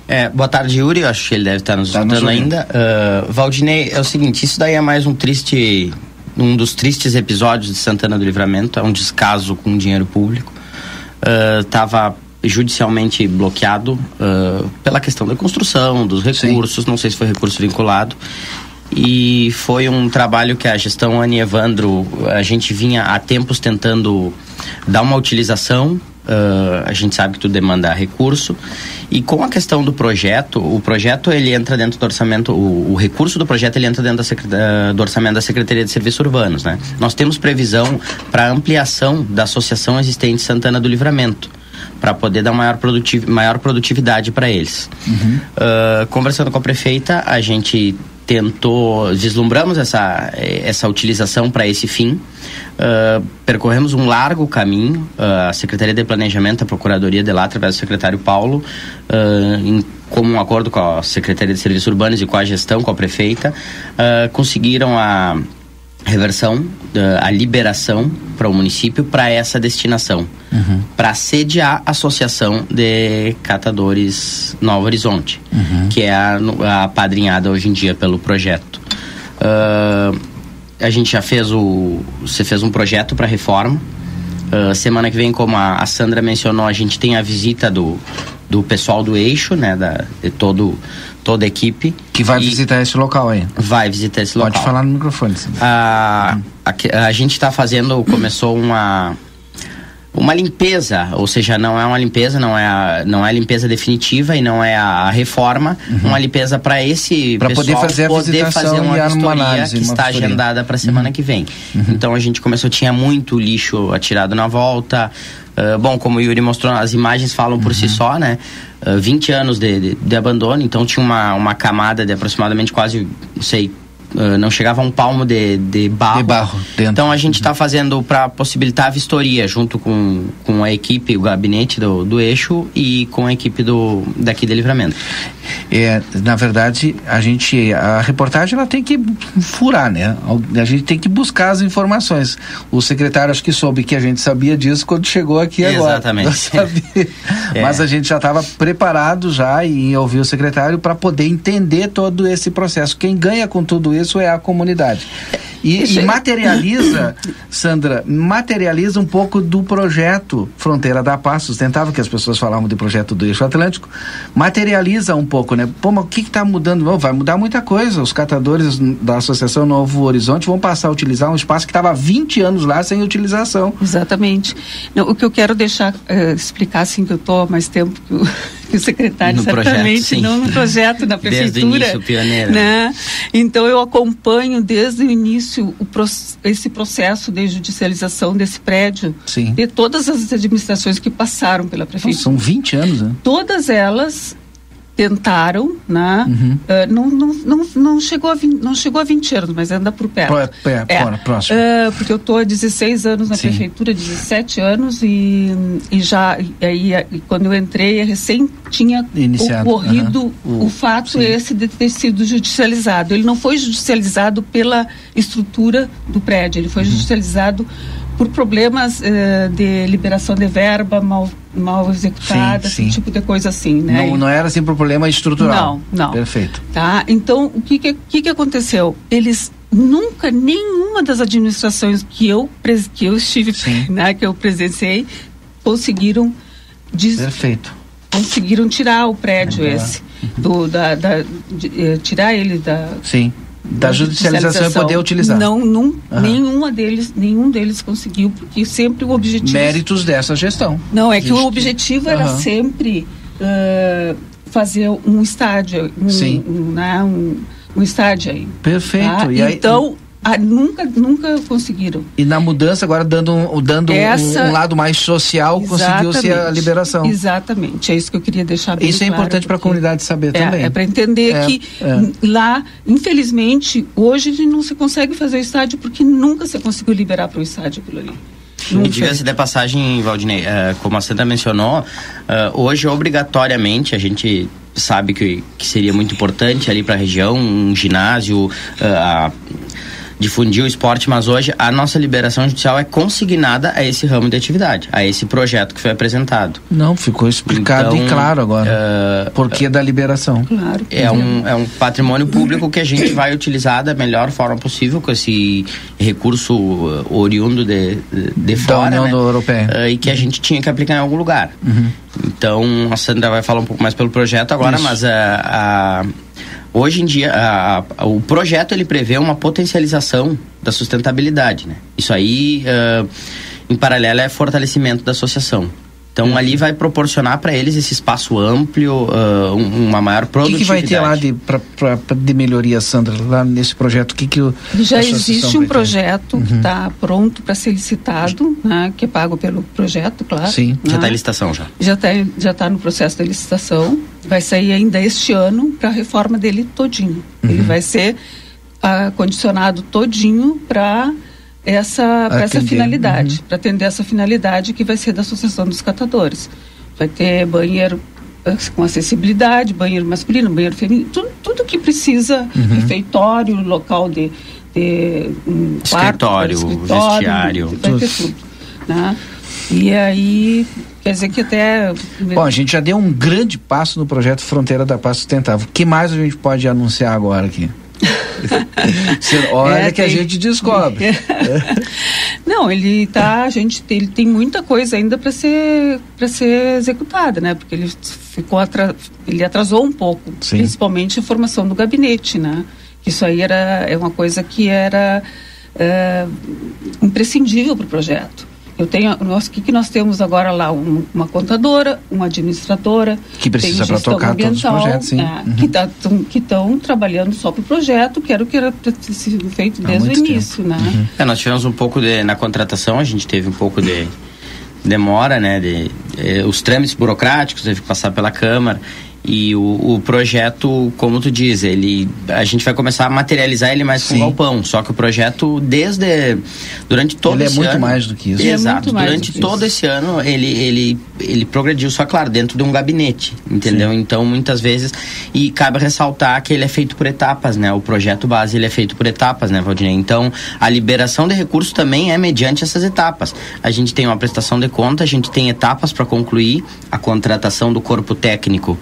É, boa tarde, Yuri. Eu acho que ele deve estar nos tá escutando ainda. Uh, Valdinei, é o seguinte, isso daí é mais um triste, um dos tristes episódios de Santana do Livramento, é um descaso com dinheiro público. Estava uh, judicialmente bloqueado uh, pela questão da construção, dos recursos, Sim. não sei se foi recurso vinculado e foi um trabalho que a gestão Ani Evandro, a gente vinha há tempos tentando dar uma utilização Uh, a gente sabe que tudo demanda recurso. E com a questão do projeto o projeto ele entra dentro do orçamento o, o recurso do projeto ele entra dentro da, do orçamento da Secretaria de Serviços Urbanos né? Nós temos previsão para ampliação da associação existente Santana do Livramento para poder dar maior, produtiv maior produtividade para eles. Uhum. uh, conversando com a prefeita a gente tentou, vislumbramos essa, essa utilização para esse fim. Uh, percorremos um largo caminho, uh, a Secretaria de Planejamento, a Procuradoria de lá, através do secretário Paulo, uh, em comum um acordo com a Secretaria de Serviços Urbanos e com a gestão, com a prefeita, conseguiram a reversão, a liberação para o município para essa destinação, uhum. para sediar a Associação de Catadores Novo Horizonte, uhum. que é a, a padrinhada hoje em dia pelo projeto. Uh, a gente já fez o. Você fez um projeto para reforma. Uh, semana que vem, como a, a, Sandra mencionou, a gente tem a visita do, do pessoal do eixo, né? Da, de todo toda a equipe. Que vai visitar esse local aí. Vai visitar esse local. Pode falar no microfone. Sim. A, a, a gente está fazendo, começou uma uma limpeza, ou seja, não é uma limpeza, não é a, não é a limpeza definitiva e não é a reforma, uhum. uma limpeza para esse pra poder fazer a poder fazer uma vistoria análise, que está vistoria. agendada para semana Uhum. que vem. Então a gente começou, tinha muito lixo atirado na volta. Uh, bom, como o Yuri mostrou, as imagens falam por si só, né? Uh, 20 anos de, de, de abandono, então tinha uma, uma camada de aproximadamente quase, não sei, uh, não chegava a um palmo de, de barro. De barro. Então a gente está fazendo para possibilitar a vistoria junto com, com a equipe, o gabinete do, do eixo e com a equipe do, daqui de livramento. É, na verdade, a gente, a reportagem ela tem que furar, né? A gente tem que buscar as informações. O secretário acho que soube que a gente sabia disso quando chegou aqui agora. Exatamente. É. Mas a gente já estava preparado já e ouviu o secretário para poder entender todo esse processo. Quem ganha com tudo isso é a comunidade. E, e materializa, Sandra, materializa um pouco do projeto Fronteira da Paz Sustentável, que as pessoas falavam de projeto do Eixo Atlântico, materializa um pouco, né? Pô, mas o que está mudando? Bom, vai mudar muita coisa. Os catadores da Associação Novo Horizonte vão passar a utilizar um espaço que estava há 20 anos lá sem utilização. Exatamente. Não, o que eu quero deixar, eh, explicar, assim, que eu estou há mais tempo que o, que o secretário, No projeto, certamente, sim. não no projeto da Desde o prefeitura. início, pioneira. Né? Então, eu acompanho desde o início o, esse processo de judicialização desse prédio, Sim. de todas as administrações que passaram pela prefeitura. São 20 anos, né? Todas elas tentaram, né? Uhum. Eh, não, não, não, não, chegou a 20, não chegou a 20 anos, mas anda por perto. Pró- é, fora, próximo. Eh, porque eu estou há 16 anos na Sim. prefeitura, 17 anos, e, e já aí quando eu entrei, recém tinha Iniciado, ocorrido aham. o, O- fato sim. esse de ter sido judicializado. Ele não foi judicializado pela estrutura do prédio, ele foi Uhum. judicializado por problemas eh, de liberação de verba mal, mal executada, Sim, sim. esse tipo de coisa assim, né? Não, não era assim por problema estrutural. Não, não. Perfeito. Tá? Então, o que que, que que aconteceu? Eles nunca, nenhuma das administrações que eu, que eu estive, né, que eu presenciei, conseguiram des- Perfeito. conseguiram tirar o prédio Uhum. esse, do, da, da- de- eh, tirar ele da, Sim. Da judicialização e poder utilizar. Não, num, Aham. nenhuma deles, nenhum deles conseguiu, porque sempre o objetivo Méritos dessa gestão. não, é que o objetivo era Aham. sempre ah, fazer um estádio, um, Sim. um, né, um, um estádio aí. Perfeito. tá? E aí- então, ah, nunca, nunca conseguiram. E na mudança, agora dando, um, dando um- Essa- um, lado mais social, conseguiu-se a liberação. Exatamente, é isso que eu queria deixar bem Isso é claro, importante para a comunidade saber É, também. é para entender É, que é. lá, infelizmente, hoje a gente não se consegue fazer o estádio porque nunca se conseguiu liberar para o estádio aquilo ali. E diga-se de passagem, Valdinei, eh, como a Sandra mencionou, eh, hoje obrigatoriamente a gente sabe que, que seria muito importante ali para a região, um ginásio, a- difundir o esporte, mas hoje a nossa liberação judicial é consignada a esse ramo de atividade, a esse projeto que foi apresentado. Não, ficou explicado Então, e claro agora. eh, Por que da liberação? Claro. É um, é um patrimônio público que a gente vai utilizar da melhor forma possível com esse recurso uh, oriundo de, de, de Da fora, União né? Europeia. Uh, e que a gente tinha que aplicar em algum lugar. Uhum. Então, a Sandra vai falar um pouco mais pelo projeto agora, Isso. mas a, a- hoje em dia a- a- o projeto ele prevê uma potencialização da sustentabilidade, né? Isso aí, uh, em paralelo, é fortalecimento da associação. Então, Uhum. ali vai proporcionar para eles esse espaço amplo, uh, um- uma maior O que, produtividade. que vai ter lá de, pra, pra- de melhoria, Sandra, lá nesse projeto? O que, que o, Já existe um projeto que Uhum. está pronto para ser licitado, né, que é pago pelo projeto, claro. Sim, já né? está em licitação já. Já está já tá no processo da licitação. Vai sair ainda este ano para a reforma dele todinho. Ele vai ser ah, condicionado todinho para essa, pra essa Atender, finalidade, uhum. para atender essa finalidade que vai ser da Associação dos Catadores. Vai ter banheiro ah, com acessibilidade, banheiro masculino, banheiro feminino, tudo, tudo que precisa, Uhum. refeitório, local de, de um quarto, Escritório, vestiário, vai ter tudo. Né? E aí, quer dizer que até Bom, a gente já deu um grande passo no projeto Fronteira da Paz Sustentável. O que mais a gente pode anunciar agora aqui? Olha é, que tem... a gente descobre. Não, ele tá, a gente ele tem muita coisa ainda para ser para ser executada, né? Porque ele ficou ele atrasou um pouco, Sim. principalmente a formação do gabinete, né? Isso aí era é uma coisa que era é, imprescindível para o projeto. Eu tenho, nós, o que, que nós temos agora lá? Um, uma contadora, uma administradora. Que precisa para tocar todos os projetos, sim. É, uhum. Que estão tá, trabalhando só para o projeto, que era o que era sido feito desde o início, tempo. né? Uhum. É, nós tivemos um pouco de, na contratação, a gente teve um pouco de demora, né? De, de, os trâmites burocráticos, teve que passar pela Câmara. E o, o, projeto, como tu diz, ele a gente vai começar a materializar ele mais Sim. com o galpão. Só que o projeto, desde durante todo ele é esse ano. Ele é muito mais do que isso. Exato. É durante todo esse ano, ele, ele, ele progrediu, só claro, dentro de um gabinete, entendeu? Sim. Então, muitas vezes. E cabe ressaltar que ele é feito por etapas, né? O projeto base ele é feito por etapas, né, Valdinei? Então, a liberação de recursos também é mediante essas etapas. A gente tem uma prestação de conta, a gente tem etapas para concluir a contratação do corpo técnico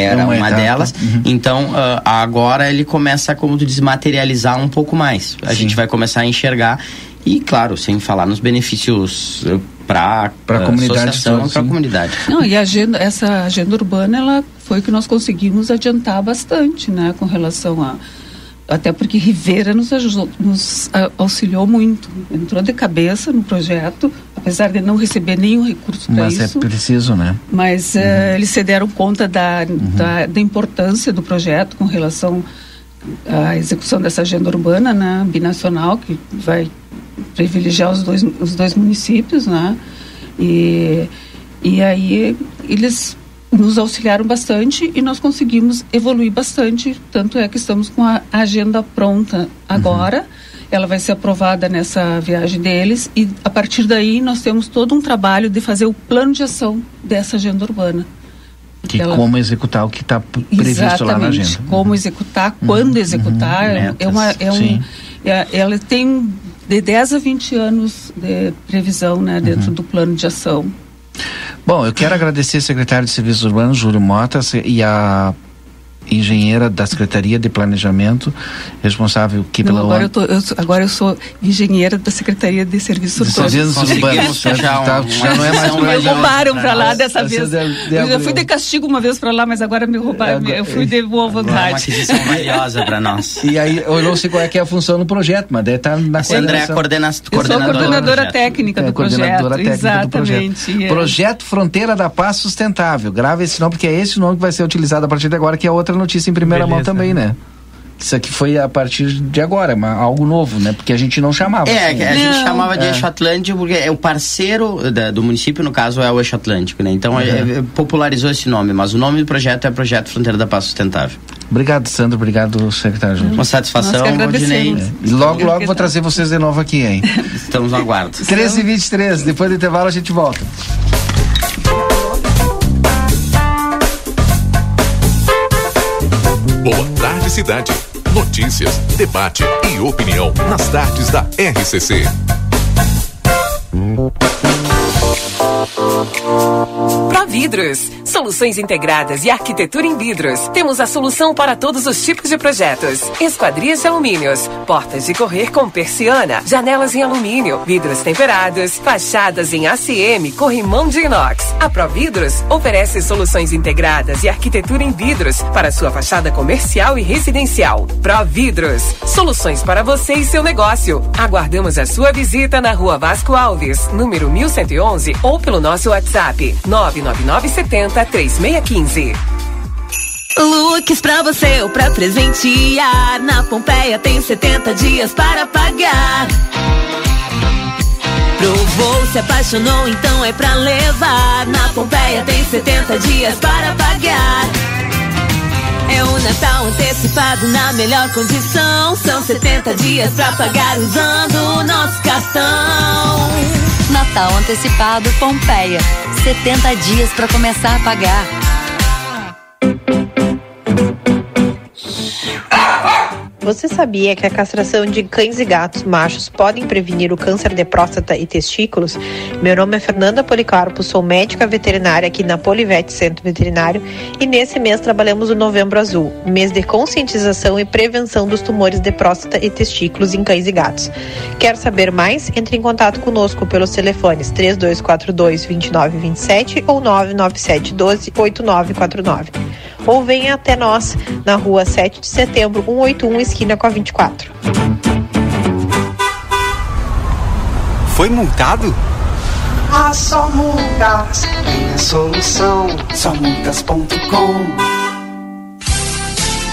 era uma, uma delas. Uhum. Então, uh, agora ele começa, como tu diz, materializar um pouco mais. A Sim. gente vai começar a enxergar e, claro, sem falar nos benefícios uh, para a uh, comunidade, para a comunidade. Não, e a agenda, essa agenda urbana, ela foi que nós conseguimos adiantar bastante, né, com relação a até porque Rivera nos, ajudou, nos auxiliou muito. Entrou de cabeça no projeto, apesar de não receber nenhum recurso para isso. Mas é preciso, né? Mas uhum. uh, eles se deram conta da, uhum. da, da, importância do projeto com relação à execução dessa agenda urbana né, binacional, que vai privilegiar os dois, os dois municípios, né? E, e aí eles nos auxiliaram bastante e nós conseguimos evoluir bastante. Tanto é que estamos com a agenda pronta agora. Uhum. Ela vai ser aprovada nessa viagem deles e a partir daí nós temos todo um trabalho de fazer o plano de ação dessa agenda urbana. Que ela... como executar o que está previsto Exatamente, lá na agenda. Como uhum. executar, quando uhum. executar. Uhum. É, uma, é um, é, ela tem de 10 a 20 anos de previsão né, dentro uhum. do plano de ação. Bom, eu quero agradecer ao secretário de Serviços Urbanos, Júlio Motas, e a engenheira da Secretaria de Planejamento, responsável aqui Não, pela agora eu, tô, eu, agora eu sou engenheira da Secretaria de Serviços Urbanos. Serviços Urbanos. Já, tá, já não é mais Me roubaram para lá dessa vez. eu já fui de castigo uma vez para lá, mas agora me roubaram. É, eu fui de boa vontade. É uma aquisição valiosa para nós. E aí, eu não sei qual é, que é a função do projeto, mas deve estar na Essa André é a coordena coordenadora. Eu sou a coordenadora técnica do é, projeto. Coordenadora técnica Exatamente. Do projeto. É. projeto Fronteira da Paz Sustentável. Grave esse nome, porque é esse o nome que vai ser utilizado a partir de agora, que é outra notícia em primeira Beleza, mão também, né? Isso aqui foi a partir de agora, uma, algo novo, né? Porque a gente não chamava. É, assim. a não, gente chamava de é. Eixo Atlântico porque é o parceiro da, do município, no caso, é o Eixo Atlântico, né? Então uhum. é, é, popularizou esse nome, mas o nome do projeto é Projeto Fronteira da Paz Sustentável. Obrigado, Sandro. Obrigado, secretário. Júnior. Uma satisfação, Rodinei. E logo, logo vou trazer vocês de novo aqui, hein? Estamos no aguardo. 13 h 23 depois do intervalo a gente volta. Boa tarde, cidade. Notícias, debate e opinião nas tardes da RCC. Providros, soluções integradas e arquitetura em vidros. Temos a solução para todos os tipos de projetos. Esquadrias de alumínios, portas de correr com persiana, janelas em alumínio, vidros temperados, fachadas em ACM, corrimão de inox. A Providros oferece soluções integradas e arquitetura em vidros para sua fachada comercial e residencial. Providros, soluções para você e seu negócio. Aguardamos a sua visita na Rua Vasco Alves, número 1111 ou pelo nosso WhatsApp 99970 3615. Looks pra você ou pra presentear. Na Pompeia tem 70 dias para pagar. Provou, se apaixonou, então é pra levar. Na Pompeia tem 70 dias para pagar. É o Natal antecipado na melhor condição. São 70 dias pra pagar usando o nosso cartão. Natal antecipado Pompeia. 70 dias para começar a pagar. Você sabia que a castração de cães e gatos machos podem prevenir o câncer de próstata e testículos? Meu nome é Fernanda Policarpo, sou médica veterinária aqui na Polivete Centro Veterinário e nesse mês trabalhamos o Novembro Azul, mês de conscientização e prevenção dos tumores de próstata e testículos em cães e gatos. Quer saber mais? Entre em contato conosco pelos telefones 3242 2927 ou 997 12 8949 ou venha até nós na rua 7 de setembro, 181, esquina com a 24. Foi multado? Ah, só multas tem a solução, somultas.com.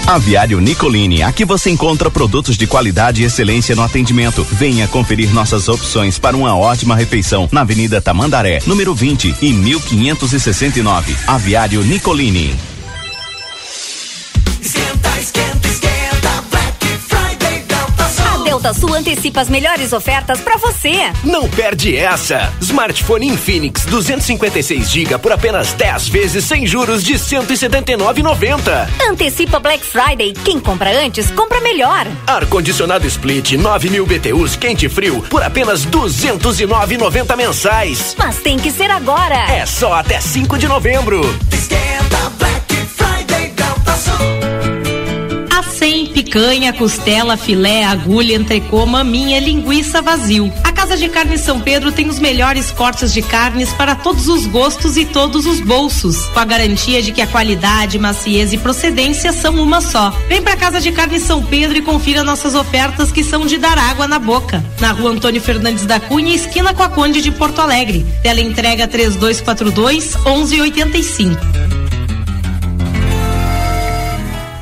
Aviário Nicolini, aqui você encontra produtos de qualidade e excelência no atendimento. Venha conferir nossas opções para uma ótima refeição na Avenida Tamandaré, número 20 e 1569. Aviário Nicolini. Delta Sul. Antecipa as melhores ofertas pra você. Não perde essa! Smartphone Infinix 256 GB por apenas 10 vezes sem juros de 179,90. Antecipa Black Friday. Quem compra antes, compra melhor. Ar-condicionado Split 9000 BTUs quente e frio por apenas 209,90 mensais. Mas tem que ser agora. É só até 5 de novembro. Esquenta picanha, costela, filé, agulha, entrecô, maminha, linguiça, vazio. A Casa de Carne São Pedro tem os melhores cortes de carnes para todos os gostos e todos os bolsos, com a garantia de que a qualidade, maciez e procedência são uma só. Vem pra Casa de Carne São Pedro e confira nossas ofertas que são de dar água na boca. Na rua Antônio Fernandes da Cunha, esquina com a Conde de Porto Alegre. Tela entrega 3242 1185.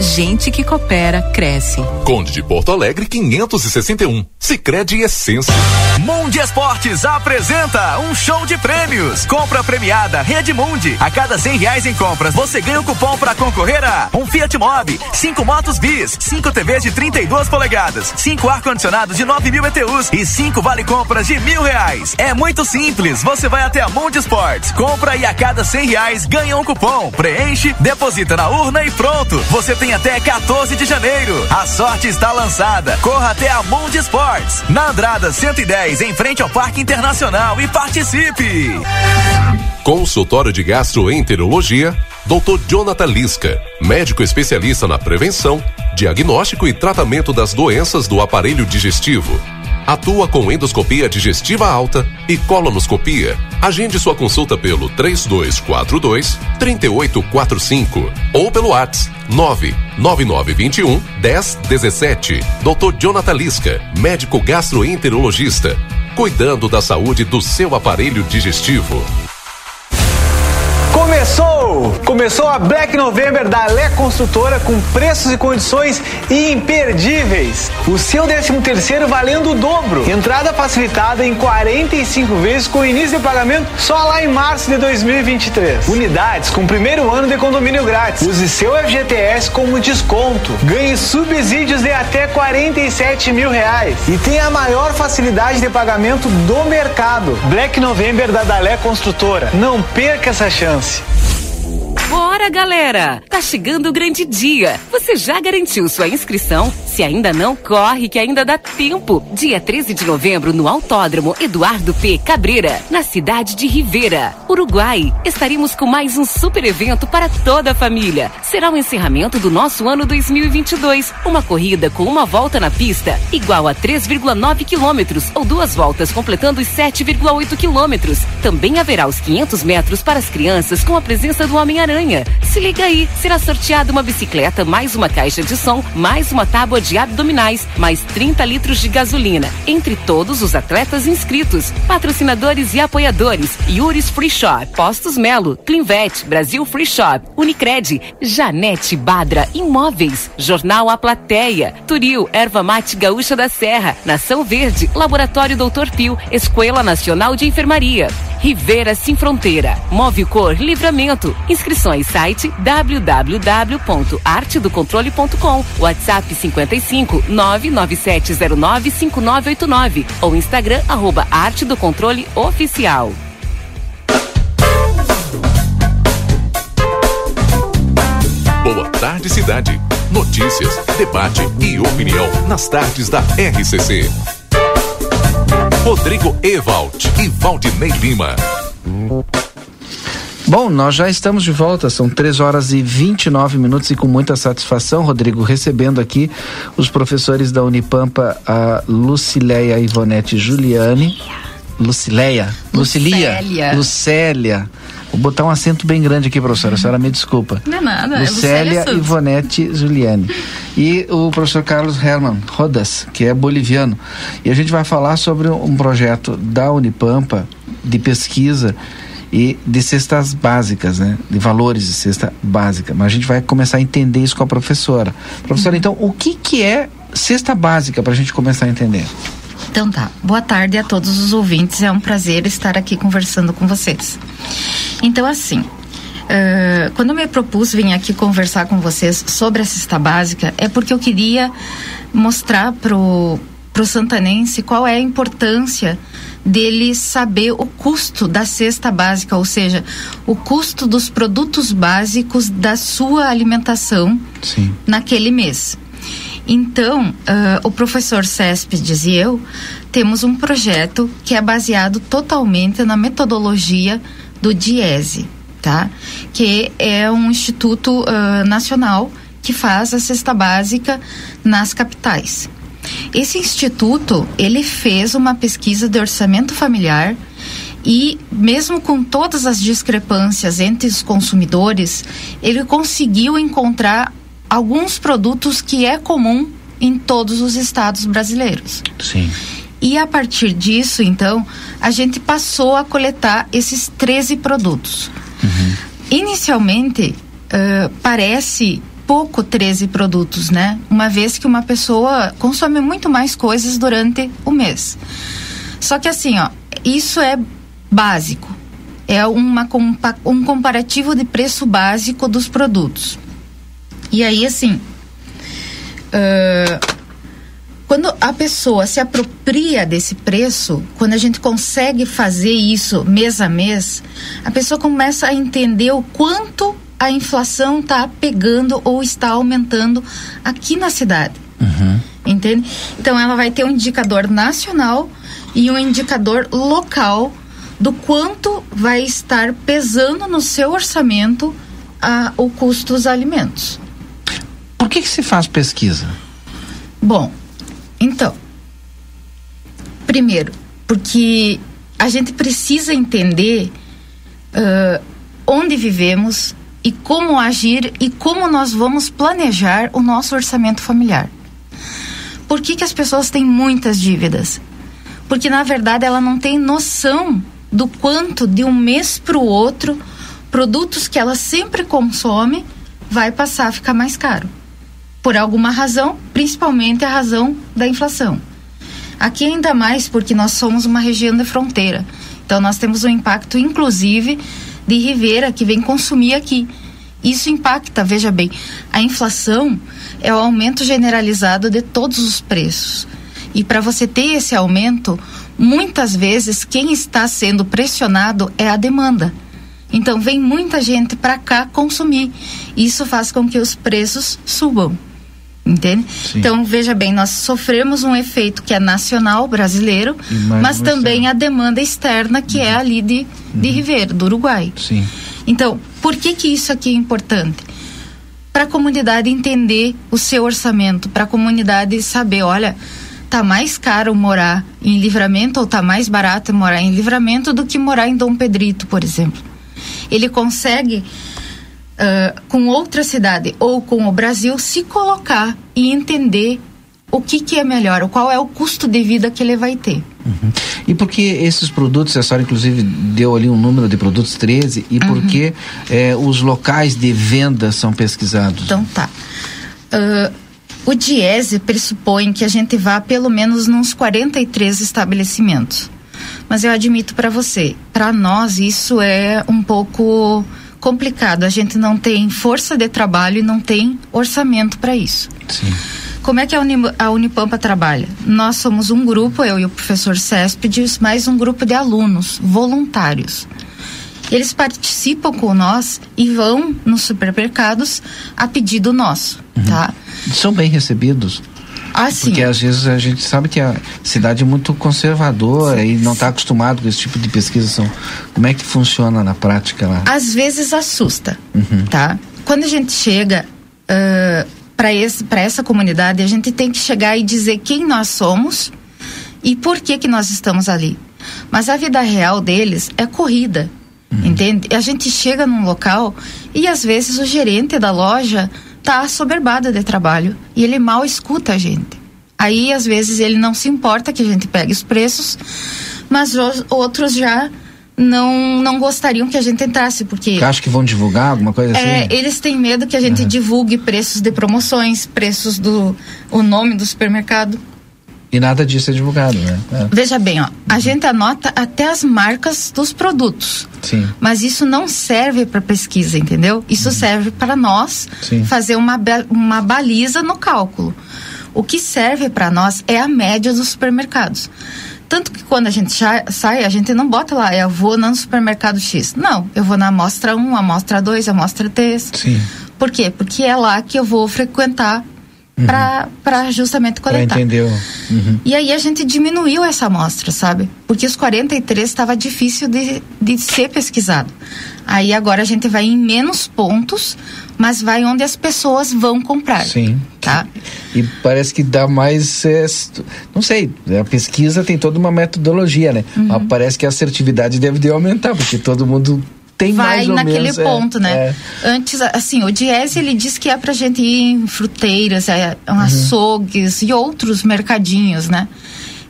gente que coopera cresce. Conde de Porto Alegre 561. Sicredi Essência. Mundi Esportes apresenta um show de prêmios. Compra premiada Rede Mundi. A cada cem reais em compras, você ganha um cupom para concorrer a um Fiat Mobi, cinco motos bis, cinco TVs de 32 polegadas, cinco ar-condicionados de 9 mil BTUs e cinco vale compras de mil reais. É muito simples. Você vai até a Mundi Esportes, compra e a cada cem reais ganha um cupom. Preenche, deposita na urna e pronto. Você tem até 14 de janeiro. A sorte está lançada. Corra até a Mundi Esportes, na Andrada 110, em frente ao Parque Internacional e participe. Consultório de Gastroenterologia, Dr. Jonathan Lisca, médico especialista na prevenção, diagnóstico e tratamento das doenças do aparelho digestivo. Atua com endoscopia digestiva alta e colonoscopia. Agende sua consulta pelo 3242 3845 ou pelo WhatsApp 99921 1017. Dr. Jonathan Lisca, médico gastroenterologista, cuidando da saúde do seu aparelho digestivo. Começou! A Black November da Lé Construtora com preços e condições imperdíveis. O seu 13 terceiro valendo o dobro. Entrada facilitada em 45 vezes com início de pagamento só lá em março de 2023. Unidades com primeiro ano de condomínio grátis. Use seu FGTS como desconto. Ganhe subsídios de até 47 mil reais. E tenha a maior facilidade de pagamento do mercado. Black November da Dalé Construtora. Não perca essa chance. Bora, galera! Tá chegando o grande dia. Você já garantiu sua inscrição? Se ainda não, corre que ainda dá tempo. Dia 13 de novembro no Autódromo Eduardo P. Cabreira, na cidade de Rivera, Uruguai. Estaremos com mais um super evento para toda a família. Será o encerramento do nosso ano 2022. Uma corrida com uma volta na pista igual a 3,9 quilômetros ou duas voltas completando os 7,8 quilômetros. Também haverá os 500 metros para as crianças com a presença do Homem-Aranha. Se liga aí, será sorteada uma bicicleta, mais uma caixa de som, mais uma tábua de abdominais, mais 30 litros de gasolina. Entre todos os atletas inscritos, patrocinadores e apoiadores: Yuris Free Shop, Postos Melo, Clinvet, Brasil Free Shop, Unicred, Janete Badra Imóveis, Jornal A Plateia, Turil, Erva Mate Gaúcha da Serra, Nação Verde, Laboratório Doutor Pio, Escola Nacional de Enfermaria. Rivera Sem Fronteira. Move Cor Livramento. Inscrições site www.artedocontrole.com. WhatsApp 55 99709 5989 ou Instagram arroba Arte do Controle Oficial. Boa tarde, cidade. Notícias, debate e opinião nas tardes da RCC. Rodrigo Ewald e Valdinei Lima. Bom, nós já estamos de volta, são 3 horas e 29 minutos e com muita satisfação, Rodrigo, recebendo aqui os professores da Unipampa, a Lucileia Ivonete Juliane. Lucileia? Lucilia? Lucélia. Lucélia. Vou botar um acento bem grande aqui, professora. A senhora me desculpa. Não é nada, é Lucélia Santos. Ivonete Juliane. E o professor Carlos Herman Rodas, que é boliviano. E a gente vai falar sobre um projeto da Unipampa de pesquisa e de cestas básicas, né? De valores de cesta básica. Mas a gente vai começar a entender isso com a professora. Professora, então, o que que é cesta básica para a gente começar a entender? Então tá. Boa tarde a todos os ouvintes. É um prazer estar aqui conversando com vocês. Então, assim, eh, quando me propus vir aqui conversar com vocês sobre a cesta básica, é porque eu queria mostrar pro, pro santanense qual é a importância dele saber o custo da cesta básica, ou seja, o custo dos produtos básicos da sua alimentação Sim. naquele mês. Então, ah, o professor Céspedes e eu temos um projeto que é baseado totalmente na metodologia do DIESE, tá? Que é um instituto ah, nacional que faz a cesta básica nas capitais. Esse instituto, ele fez uma pesquisa de orçamento familiar e mesmo com todas as discrepâncias entre os consumidores, ele conseguiu encontrar alguns produtos que é comum em todos os estados brasileiros. Sim. E a partir disso, então, a gente passou a coletar esses 13 produtos. Inicialmente, eh, parece pouco 13 produtos, né? Uma vez que uma pessoa consome muito mais coisas durante o mês. Só que assim, ó, isso é básico. É uma, um comparativo de preço básico dos produtos. E aí, assim, ah, quando a pessoa se apropria desse preço, quando a gente consegue fazer isso mês a mês, a pessoa começa a entender o quanto a inflação está pegando ou está aumentando aqui na cidade. Entende? Então ela vai ter um indicador nacional e um indicador local do quanto vai estar pesando no seu orçamento a, o custo dos alimentos. Por que que se faz pesquisa? Bom, então, primeiro, porque a gente precisa entender ah, onde vivemos e como agir e como nós vamos planejar o nosso orçamento familiar. Por que, que as pessoas têm muitas dívidas? Porque na verdade ela não tem noção do quanto de um mês para o outro produtos que ela sempre consome vai passar a ficar mais caro. Por alguma razão, principalmente a razão da inflação. Aqui ainda mais porque nós somos uma região de fronteira. Então nós temos um impacto inclusive de Rivera que vem consumir aqui. Isso impacta, veja bem, a inflação é o aumento generalizado de todos os preços. E para você ter esse aumento, muitas vezes quem está sendo pressionado é a demanda. Então vem muita gente para cá consumir. Isso faz com que os preços subam. Entende? Então, veja bem, nós sofremos um efeito que é nacional brasileiro, mas também a demanda externa que é ali de, de Ribeiro, do Uruguai. Sim. Então, por que que isso aqui é importante? Para a comunidade entender o seu orçamento, para a comunidade saber, olha, tá mais caro morar em Livramento ou tá mais barato morar em Livramento do que morar em Dom Pedrito, por exemplo. Ele consegue ah, com outra cidade ou com o Brasil se colocar e entender o que que é melhor, qual é o custo de vida que ele vai ter. E por que esses produtos, a senhora inclusive deu ali um número de produtos 13, e por Uhum. que eh, os locais de venda são pesquisados? Então tá. Ah, o Diese pressupõe que a gente vá pelo menos nos 43 estabelecimentos. Mas eu admito para você, para nós isso é um pouco complicado. A gente não tem força de trabalho e não tem orçamento para isso. Sim. Como é que a, a Unipampa trabalha? Nós somos um grupo, eu e o professor Céspedes, mais um grupo de alunos voluntários. Eles participam com nós e vão nos supermercados a pedido nosso, tá? São bem recebidos? Ah, sim. Porque às vezes a gente sabe que a cidade é muito conservadora e não está acostumado com esse tipo de pesquisa. São, como é que funciona na prática lá? Às vezes assusta, Uhum. tá? Quando a gente chega para essa comunidade, a gente tem que chegar e dizer quem nós somos e por que que nós estamos ali. Mas a vida real deles é corrida, entende? A gente chega num local e às vezes o gerente da loja tá assoberbado de trabalho e ele mal escuta a gente. Aí às vezes ele não se importa que a gente pegue os preços, mas os outros já não não gostariam que a gente entrasse porque acha que vão divulgar alguma coisa assim? é, eles têm medo que a gente divulgue preços de promoções, preços do o nome do supermercado. E nada disso é divulgado, né? É. Veja bem, ó, a gente anota até as marcas dos produtos, Sim. mas isso não serve para pesquisa, entendeu? Isso serve para nós Sim. fazer uma, uma baliza no cálculo. O que serve para nós é a média dos supermercados. Tanto que quando a gente sai, a gente não bota lá, eu vou no supermercado X. Não, eu vou na amostra 1, amostra 2, amostra 3. Sim. Por quê? Porque é lá que eu vou frequentar para justamente coletar. entender o... Uhum. E aí a gente diminuiu essa amostra, sabe? Porque os 43 estava difícil de, de ser pesquisado. Aí agora a gente vai em menos pontos, mas vai onde as pessoas vão comprar. Sim. Tá? E parece que dá mais. é, não sei, a pesquisa tem toda uma metodologia, né? Uhum. Mas parece que a assertividade deve de aumentar, porque todo mundo tem vai mais ou naquele menos. é, ponto, né? é. Antes, assim, o Diese, ele diz que é pra gente ir em fruteiras, é, Uhum. açougues e outros mercadinhos, né?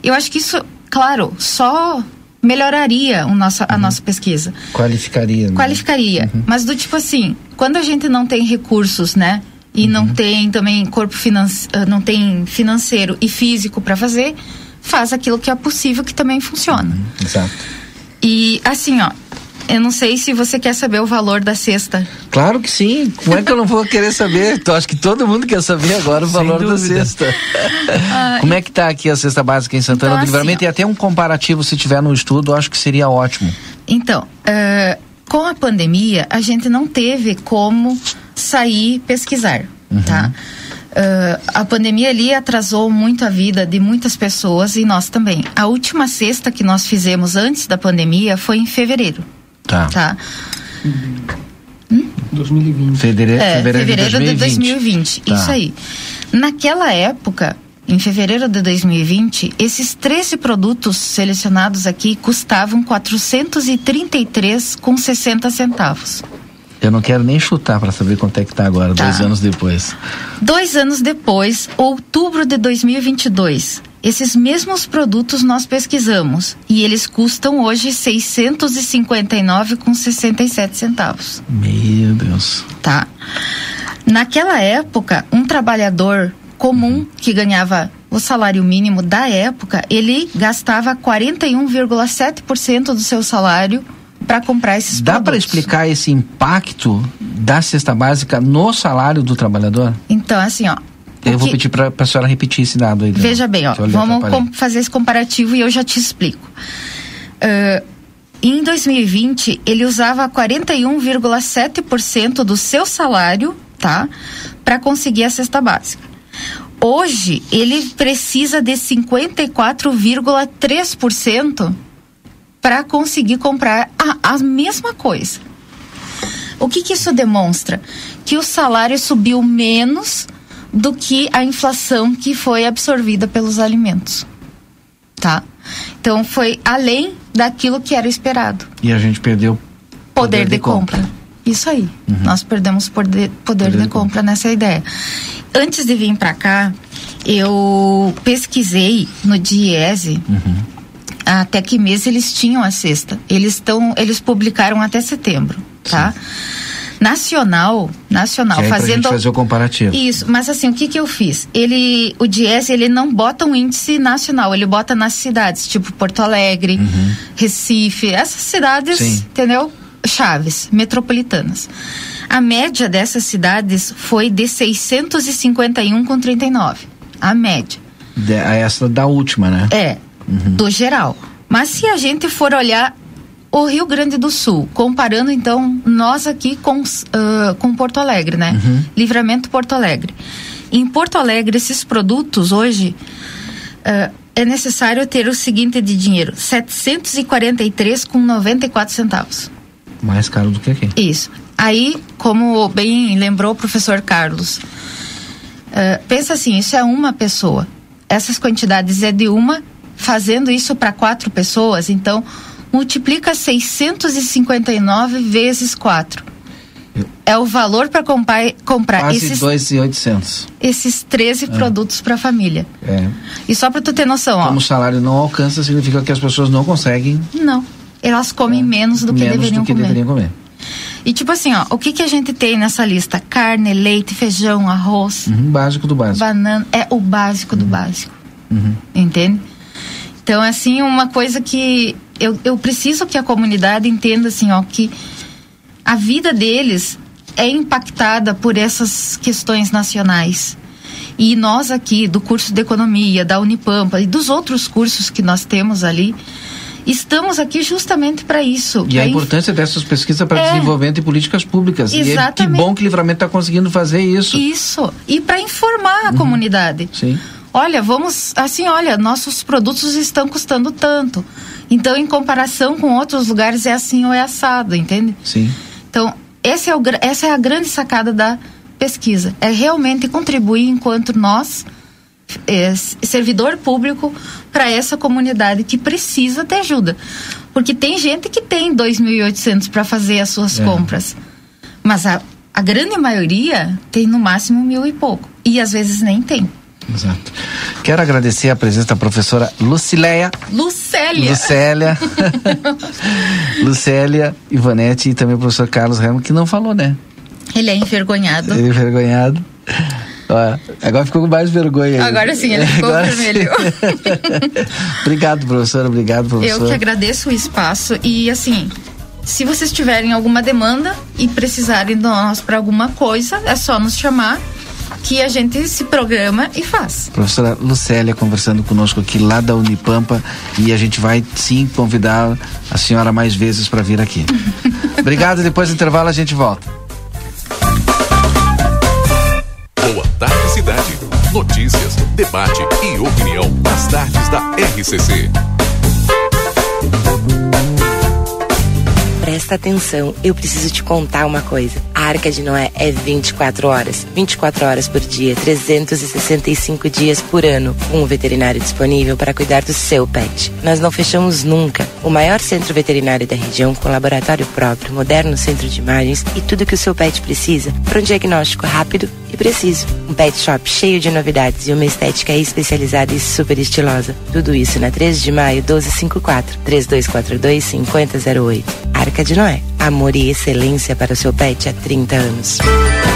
Eu acho que isso, claro, só melhoraria o nosso, Uhum. a nossa pesquisa. Qualificaria. né? Qualificaria. Mas do tipo assim, quando a gente não tem recursos, né? E Uhum. não tem também corpo financeiro, não tem financeiro e físico para fazer, faz aquilo que é possível que também funciona. Exato. E assim, ó, eu não sei se você quer saber o valor da cesta. Claro que sim. Como é que eu não vou querer saber? Eu acho que todo mundo quer saber agora o valor da cesta. Ah, Como é que tá aqui a cesta básica em Santana Então, do Livramento? assim, e até um comparativo, se tiver no estudo, eu acho que seria ótimo. Então, eh, com a pandemia, a gente não teve como sair pesquisar, tá? Eh, a pandemia ali atrasou muito a vida de muitas pessoas e nós também. A última sexta que nós fizemos antes da pandemia foi em fevereiro, Tá. tá? 2020. Fevereiro, É, fevereiro, fevereiro de de 2020. 2020. Tá. Isso aí. Naquela época, em fevereiro de 2020, esses 13 produtos selecionados aqui custavam 433 com 60 centavos. Eu não quero nem chutar para saber quanto é que tá agora, Tá. dois anos depois. Dois anos depois, outubro de 2022, esses mesmos produtos nós pesquisamos e eles custam hoje 659 com 67 centavos. Meu Deus. tá? Naquela época, um trabalhador comum que ganhava o salário mínimo da época, ele gastava 41,7% do seu salário para comprar esses Dá para explicar esse impacto da cesta básica no salário do trabalhador? Então, assim, ó. Eu vou pedir para a senhora repetir esse dado aí. Veja bem, ó, vamos fazer esse comparativo e eu já te explico. Ah, em 2020, ele usava 41,7% do seu salário, tá? Para conseguir a cesta básica. Hoje, ele precisa de 54,3% para conseguir comprar a, a mesma coisa. O que, que isso demonstra? Que o salário subiu menos do que a inflação que foi absorvida pelos alimentos. Tá? Então foi além daquilo que era esperado. E a gente perdeu Poder, de, compra. Isso aí. Nós perdemos poder, poder, de, compra nessa ideia. Antes de vir para cá, eu pesquisei no Diese até que mês eles tinham a cesta. Eles estão, eles publicaram até setembro, tá? Nacional, nacional, pra fazendo gente fazer o comparativo. isso, mas assim, o que que eu fiz? Ele, o Diese, ele não bota um índice nacional, ele bota nas cidades, tipo Porto Alegre, Recife, essas cidades, Sim. entendeu? Chaves, metropolitanas. A média dessas cidades foi de 651,39. A média. De- a essa da última, né? É, do geral. Mas se a gente for olhar o Rio Grande do Sul, comparando então nós aqui com, ah, com Porto Alegre, né? Livramento Porto Alegre. Em Porto Alegre, esses produtos hoje ah, é necessário ter o seguinte de dinheiro: 743 com 94 centavos. Mais caro do que aqui. Isso. Aí, como bem lembrou o professor Carlos, eh, pensa assim, isso é uma pessoa. Essas quantidades é de uma, fazendo isso para quatro pessoas, então multiplica 659 vezes quatro. É o valor para comprar, comprar Quase esses, 2,800. esses 13 produtos para a família. É. E só para tu ter noção, ó. Como o salário não alcança, significa que as pessoas não conseguem Não. Elas comem menos do que menos deveriam do que comer. deveriam comer. E tipo assim, ó, o que que a gente tem nessa lista? Carne, leite, feijão, arroz, Uhum, básico do básico. banana, é o básico do básico, Uhum. entende? Então, assim, uma coisa que eu, eu preciso que a comunidade entenda, assim, ó, que a vida deles é impactada por essas questões nacionais. E nós aqui, do curso de economia, da Unipampa e dos outros cursos que nós temos ali, estamos aqui justamente para isso. E a inf- importância dessas pesquisas para É. desenvolvimento de políticas públicas. E é- que Exatamente. bom que o Livramento está conseguindo fazer isso. Isso. E para informar a Uhum. comunidade. Sim. Olha, vamos assim, olha, nossos produtos estão custando tanto. Então, em comparação com outros lugares, é assim ou é assado, entende? Sim. Então, esse é o, essa é a grande sacada da pesquisa. É realmente contribuir enquanto nós, é, servidor público, para essa comunidade que precisa de ajuda. Porque tem gente que tem 2.800 para fazer as suas É. compras. Mas a, a grande maioria tem no máximo mil e pouco. E às vezes nem tem. Exato. Quero agradecer a presença da professora Lucileia. Lucélia. Lucélia. Lucélia Ivanete e também o professor Carlos Remo, que não falou, né? Ele é envergonhado. Ele é envergonhado. Ó, agora ficou com mais vergonha. Agora sim, ele ficou Agora vermelho. obrigado, professora. Obrigado, professor. Eu que agradeço o espaço e assim, se vocês tiverem alguma demanda e precisarem de nós para alguma coisa, é só nos chamar que a gente se programa e faz. Professora Lucélia conversando conosco aqui lá da Unipampa e a gente vai sim convidar a senhora mais vezes para vir aqui. Obrigado, depois do intervalo a gente volta. Boa tarde, cidade. Notícias, debate e opinião nas tardes da RCC. Presta atenção, eu preciso te contar uma coisa. Arca de Noé é 24 horas. 24 horas por dia, 365 dias por ano. Um veterinário disponível para cuidar do seu pet. Nós não fechamos nunca. O maior centro veterinário da região, com laboratório próprio, moderno centro de imagens e tudo que o seu pet precisa para um diagnóstico rápido e preciso. Um pet shop cheio de novidades e uma estética especializada e super estilosa. Tudo isso na 13 de maio 1254 3242 5008. Arca de Noé. Amor e excelência para o seu pet há 30 anos.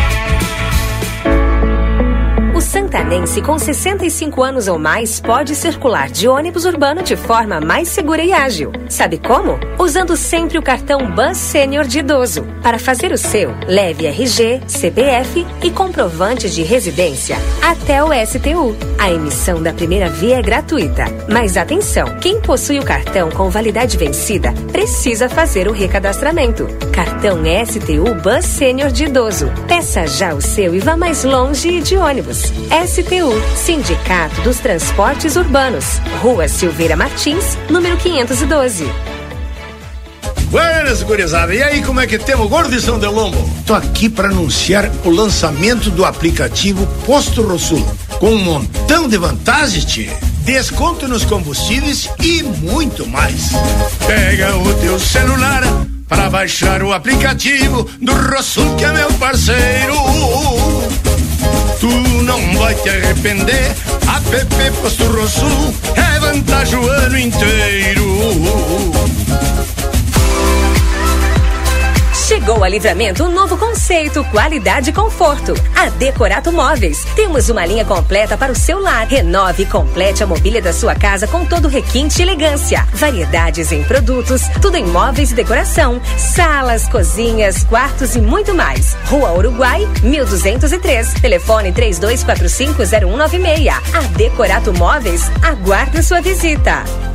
Santanense com 65 anos ou mais pode circular de ônibus urbano de forma mais segura e ágil. Sabe como? Usando sempre o cartão Bus Sênior de idoso. Para fazer o seu, leve RG, CPF e comprovante de residência até o STU. A emissão da primeira via é gratuita. Mas atenção, quem possui o cartão com validade vencida precisa fazer o recadastramento. Cartão STU Bus Sênior de idoso. Peça já o seu e vá mais longe de ônibus. STU, Sindicato dos Transportes Urbanos. Rua Silveira Martins, número 512. Buenas, gurizada. E aí, como é que temos, gordo de São Delombo? Tô aqui para anunciar o lançamento do aplicativo Posto Rosul, com um montão de vantagens, tia. Desconto nos combustíveis e muito mais. Pega o teu celular para baixar o aplicativo do Rosul, que é meu parceiro. Tu não vai te arrepender. App Posto Rosul é vantagem o ano inteiro. Chegou a Livramento um novo conceito, qualidade e conforto. A Decorato Móveis. Temos uma linha completa para o seu lar. Renove e complete a mobília da sua casa com todo requinte e elegância. Variedades em produtos, tudo em móveis e decoração. Salas, cozinhas, quartos e muito mais. Rua Uruguai, 1203. Telefone 32450196. A Decorato Móveis aguarda sua visita.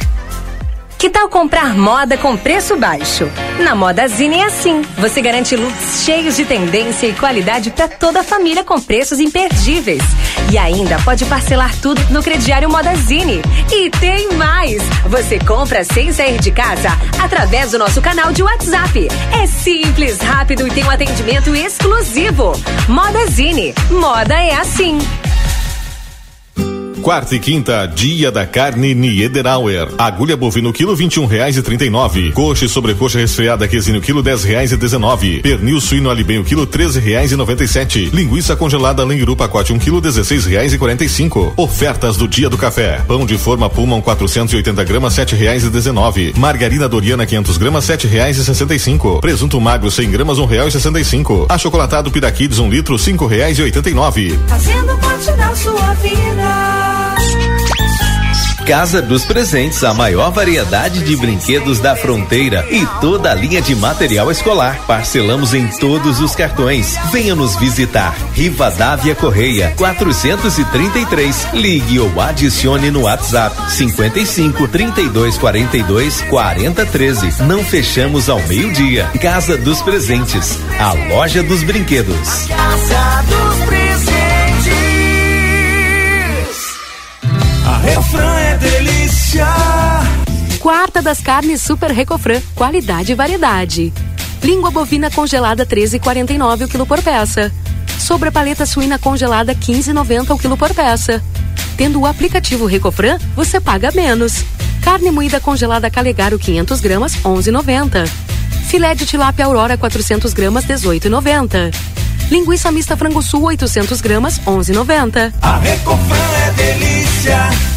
Que tal comprar moda com preço baixo? Na Modazine é assim. Você garante looks cheios de tendência e qualidade para toda a família com preços imperdíveis. E ainda pode parcelar tudo no crediário Modazine. E tem mais! Você compra sem sair de casa através do nosso canal de WhatsApp. É simples, rápido e tem um atendimento exclusivo. Modazine. Moda é assim. Quarta e quinta, dia da carne Niederauer. Agulha bovino quilo vinte e um reais e trinta e nove. Coxa e sobrecoxa resfriada quesinho quilo dez reais e dezenove. Pernil suíno alibenho quilo treze reais e noventa e sete. Linguiça congelada Lengiru pacote um quilo dezesseis reais e quarenta e cinco. Ofertas do dia do café. Pão de forma Puma 480 gramas sete reais e dezenove. Margarina Doriana 500 gramas sete reais e sessenta e cinco. Presunto magro 100 gramas um real e sessenta e cinco. Achocolatado Piraquides um litro cinco reais e oitenta e nove. Fazendo parte da sua vida. Casa dos Presentes, a maior variedade de brinquedos da fronteira e toda a linha de material escolar. Parcelamos em todos os cartões. Venha nos visitar. Rivadavia Correia, 433. Ligue ou adicione no WhatsApp 55 32 42 40 13. Não fechamos ao meio-dia. Casa dos Presentes, a loja dos brinquedos. Casa dos Presentes. A refrão é delícia. Quarta das carnes Super Recofran, qualidade e variedade. Língua bovina congelada 13,49 o quilo por peça. Sobre paleta suína congelada 15,90 o quilo por peça. Tendo o aplicativo Recofran, você paga menos. Carne moída congelada Calegaro 500 gramas 11,90. Filé de tilápia Aurora 400 gramas 18,90. Linguiça mista frango sul 800 gramas 11,90. A Recofran é delícia.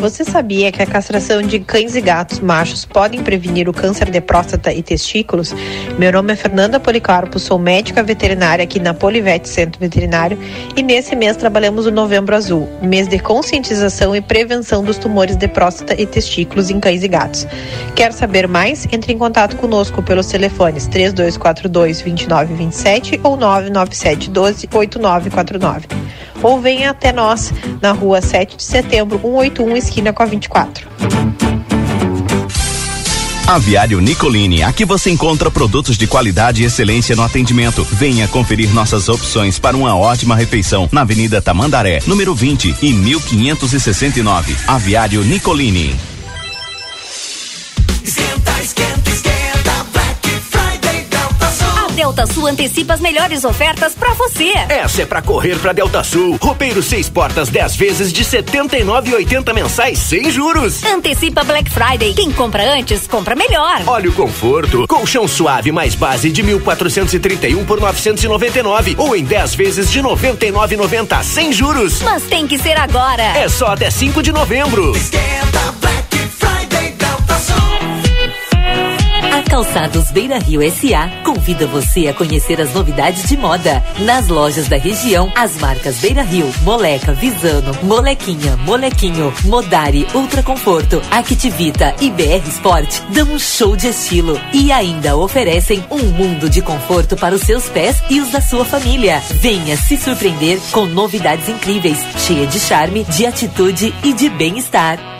Você sabia que a castração de cães e gatos machos podem prevenir o câncer de próstata e testículos? Meu nome é Fernanda Policarpo, sou médica veterinária aqui na Polivete Centro Veterinário e nesse mês trabalhamos o Novembro Azul, mês de conscientização e prevenção dos tumores de próstata e testículos em cães e gatos. Quer saber mais? Entre em contato conosco pelos telefones 3242 2927 ou 997 12 8949 ou venha até nós na rua 7 de setembro, 181, esquina com a 24. Aviário Nicolini, aqui você encontra produtos de qualidade e excelência no atendimento. Venha conferir nossas opções para uma ótima refeição na Avenida Tamandaré, número 20 e 1569. Aviário Nicolini. Esquenta, Delta Sul. A Delta Sul antecipa as melhores ofertas pra você. Essa é pra correr pra Delta Sul. Roupeiro seis portas 10 vezes de 79,80 mensais sem juros. Antecipa Black Friday. Quem compra antes, compra melhor. Olha o conforto. Colchão suave mais base de 1.431 por 999 ou em 10 vezes de 99,90 sem juros. Mas tem que ser agora. É só até 5 de novembro. A Calçados Beira Rio SA convida você a conhecer as novidades de moda. Nas lojas da região, as marcas Beira Rio, Moleca, Visano, Molequinha, Molequinho, Modari, Ultra Conforto, Activita e BR Sport dão um show de estilo e ainda oferecem um mundo de conforto para os seus pés e os da sua família. Venha se surpreender com novidades incríveis, cheia de charme, de atitude e de bem-estar.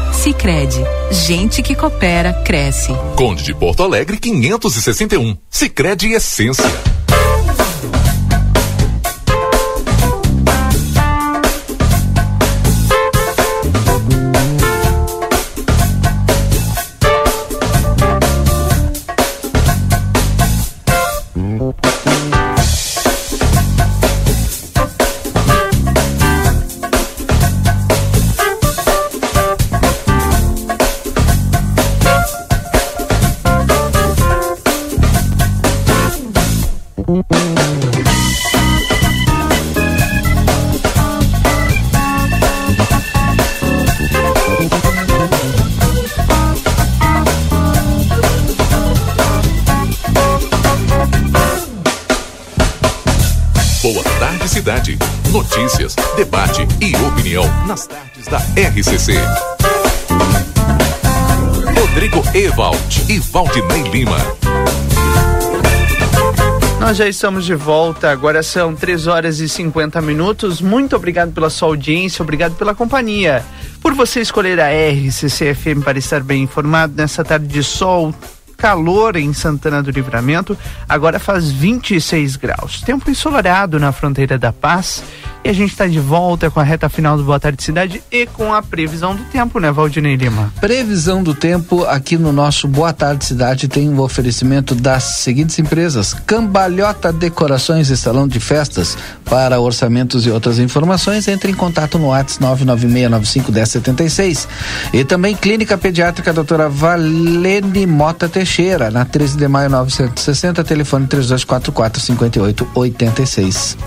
Sicredi, gente que coopera cresce. Conde de Porto Alegre 561. Sicredi Essência. Cidade. Notícias, debate e opinião nas tardes da RCC. Rodrigo Ewald e Valdinei Lima. Nós já estamos de volta, agora são 3 horas e 50 minutos. Muito obrigado pela sua audiência, obrigado pela companhia. Por você escolher a RCC FM para estar bem informado nessa tarde de sol, calor em Santana do Livramento, agora faz 26 graus. Tempo ensolarado na fronteira da Paz. E a gente está de volta com a reta final do Boa Tarde Cidade e com a previsão do tempo, né, Valdinei Lima? Previsão do tempo aqui no nosso Boa Tarde Cidade tem um oferecimento das seguintes empresas: Cambalhota Decorações e Salão de Festas. Para orçamentos e outras informações, entre em contato no WhatsApp 996951076. E também Clínica Pediátrica Doutora Valene Mota Teixeira, na 13 de maio 960, telefone 3244 5886.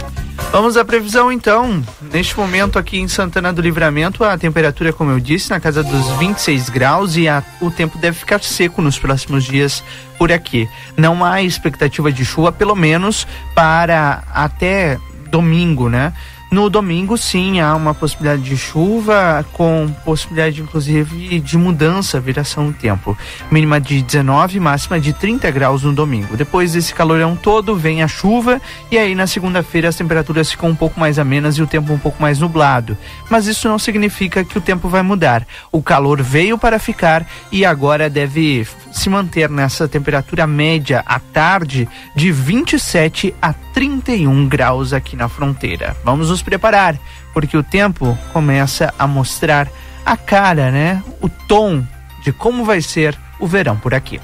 Vamos à previsão então. Neste momento aqui em Santana do Livramento, a temperatura, como eu disse, na casa dos 26 graus e a, o tempo deve ficar seco nos próximos dias por aqui. Não há expectativa de chuva, pelo menos para até domingo, né? No domingo, sim, há uma possibilidade de chuva, com possibilidade, inclusive, de mudança, viração do tempo. Mínima de 19, máxima de 30 graus no domingo. Depois desse calorão todo, vem a chuva, e aí na segunda-feira as temperaturas ficam um pouco mais amenas e o tempo um pouco mais nublado. Mas isso não significa que o tempo vai mudar. O calor veio para ficar e agora deve se manter nessa temperatura média à tarde de 27 a 31 graus aqui na fronteira. Vamos nos preparar, porque o tempo começa a mostrar a cara, né? O tom de como vai ser o verão por aqui.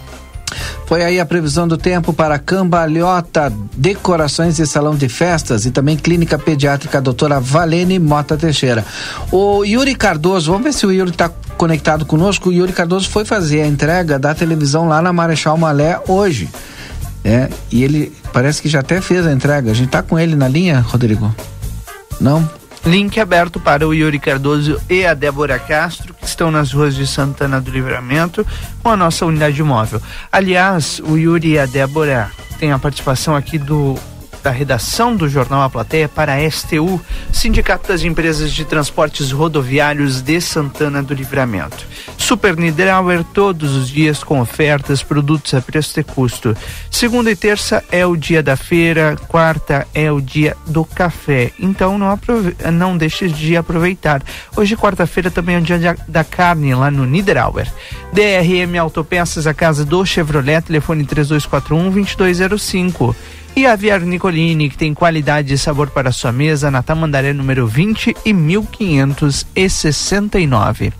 Foi aí a previsão do tempo para Cambalhota, Decorações e Salão de Festas e também Clínica Pediátrica Doutora Valene Mota Teixeira. O Yuri Cardoso, vamos ver se o Yuri está conectado conosco. O Yuri Cardoso foi fazer a entrega da televisão lá na Marechal Malé hoje. É, e ele parece que já até fez a entrega. A gente tá com ele na linha, Rodrigo? Não? Link aberto para o Yuri Cardoso e a Débora Castro, que estão nas ruas de Santana do Livramento, com a nossa unidade móvel. Aliás, o Yuri e a Débora têm a participação aqui do da redação do jornal A Plateia para a STU, Sindicato das Empresas de Transportes Rodoviários de Santana do Livramento. Super Niederauer todos os dias com ofertas, produtos a preço de custo. Segunda e terça é o dia da feira, quarta é o dia do café. Então não, aprove não deixe de aproveitar. Hoje, quarta-feira, também é o dia da carne lá no Niederauer. DRM Autopeças, a casa do Chevrolet, telefone 3241 2205. E a Viar Nicolini, que tem qualidade e sabor para sua mesa, na Tamandaré número 20 e 1569.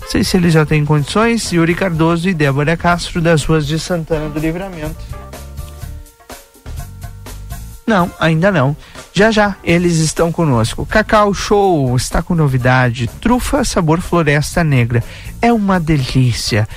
Não sei se ele já tem condições. Yuri Cardoso e Débora Castro, das ruas de Santana do Livramento. Não, ainda não. Já já eles estão conosco. Cacau Show está com novidade. Trufa sabor floresta negra. É uma delícia.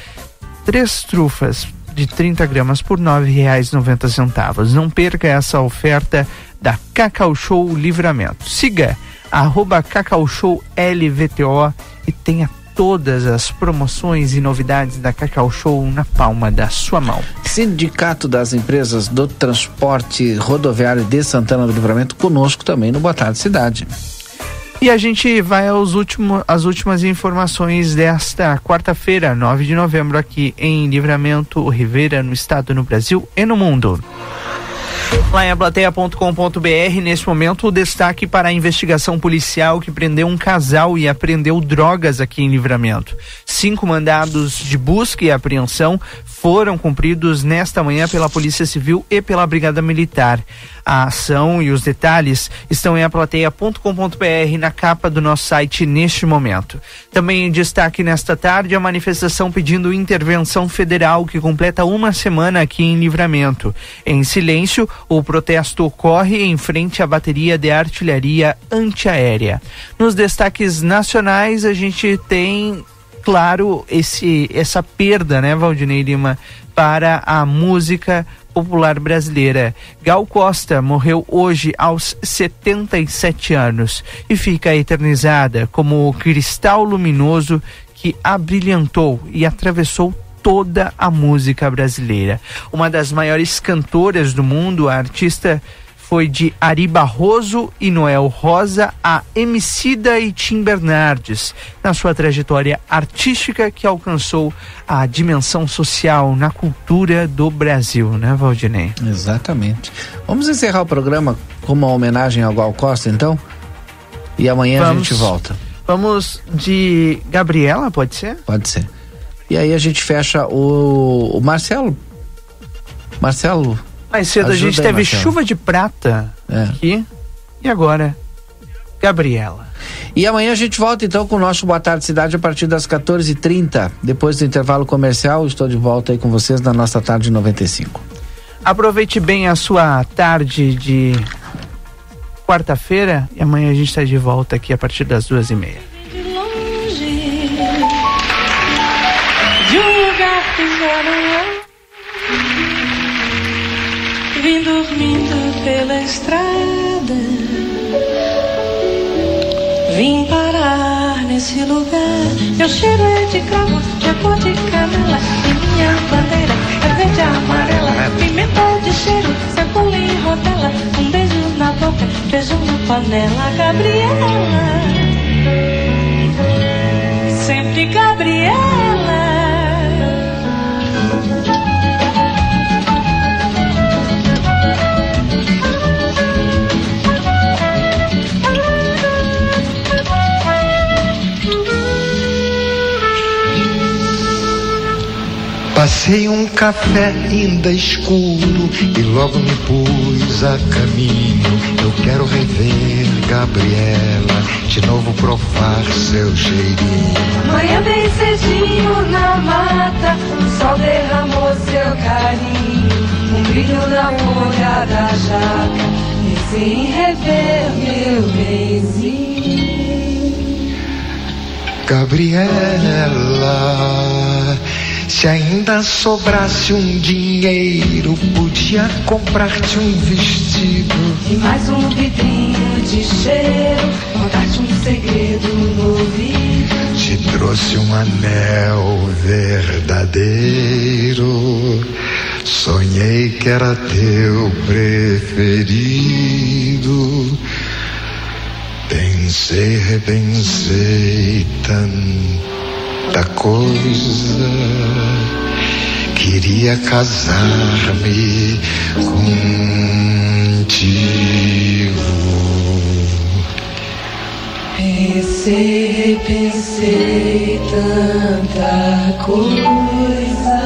Três trufas de 30 gramas por R$ 9,90. Não perca essa oferta da Cacau Show Livramento. Siga arroba Cacau Show LVTO e tenha todas as promoções e novidades da Cacau Show na palma da sua mão. Sindicato das Empresas do Transporte Rodoviário de Santana do Livramento conosco também no Boa Tarde Cidade. E a gente vai aos últimos, às últimas informações desta quarta-feira, 9 de novembro, aqui em Livramento Rivera, no estado, no Brasil e no mundo. Lá em aplateia.com.br, nesse momento, o destaque para a investigação policial que prendeu um casal e apreendeu drogas aqui em Livramento. Cinco mandados de busca e apreensão foram cumpridos nesta manhã pela Polícia Civil e pela Brigada Militar. A ação e os detalhes estão em aplateia.com.br na capa do nosso site neste momento. Também em destaque nesta tarde a manifestação pedindo intervenção federal que completa uma semana aqui em Livramento. Em silêncio, o protesto ocorre em frente à bateria de artilharia antiaérea. Nos destaques nacionais a gente tem claro esse essa perda, né, Valdinei Lima, para a música popular brasileira. Gal Costa morreu hoje aos 77 anos e fica eternizada como o cristal luminoso que abrilhantou e atravessou toda a música brasileira. Uma das maiores cantoras do mundo, a artista foi de Ari Barroso e Noel Rosa a Emicida e Tim Bernardes, na sua trajetória artística que alcançou a dimensão social na cultura do Brasil, né, Valdinei? Exatamente. Vamos encerrar o programa com uma homenagem ao Gal Costa, então? E amanhã Vamos. a gente volta. Vamos de Gabriela, pode ser? Pode ser. E aí a gente fecha o, o Marcelo. Marcelo, mais cedo a gente teve chuva de prata é. aqui. E agora, Gabriela. E amanhã a gente volta então com o nosso Boa Tarde Cidade a partir das 14h30. Depois do intervalo comercial, estou de volta aí com vocês na nossa tarde 95. Aproveite bem a sua tarde de quarta-feira e amanhã a gente está de volta aqui a partir das duas e meia. É vim dormindo pela estrada. Vim parar nesse lugar. Meu cheiro é de cravo, de cor de canela. E minha bandeira é verde amarela. Pimenta de cheiro, cebola e rodela. Um beijo na boca, beijo na panela. Gabriela. Sempre Gabriela. Passei um café ainda escuro e logo me pus a caminho. Eu quero rever Gabriela, de novo provar seu cheirinho. Manhã bem cedinho na mata, o sol derramou seu carinho. Um brilho na folha da jaca, pensei em rever meu benzinho. Gabriela se ainda sobrasse um dinheiro, podia comprar-te um vestido. E mais um vidrinho de cheiro, contar-te um segredo no ouvido. Te trouxe um anel verdadeiro Sonhei que era teu preferido. Pensei, repensei tanta coisa. Queria casar-me contigo. Pensei, repensei tanta coisa.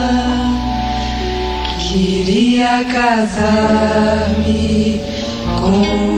Queria casar-me com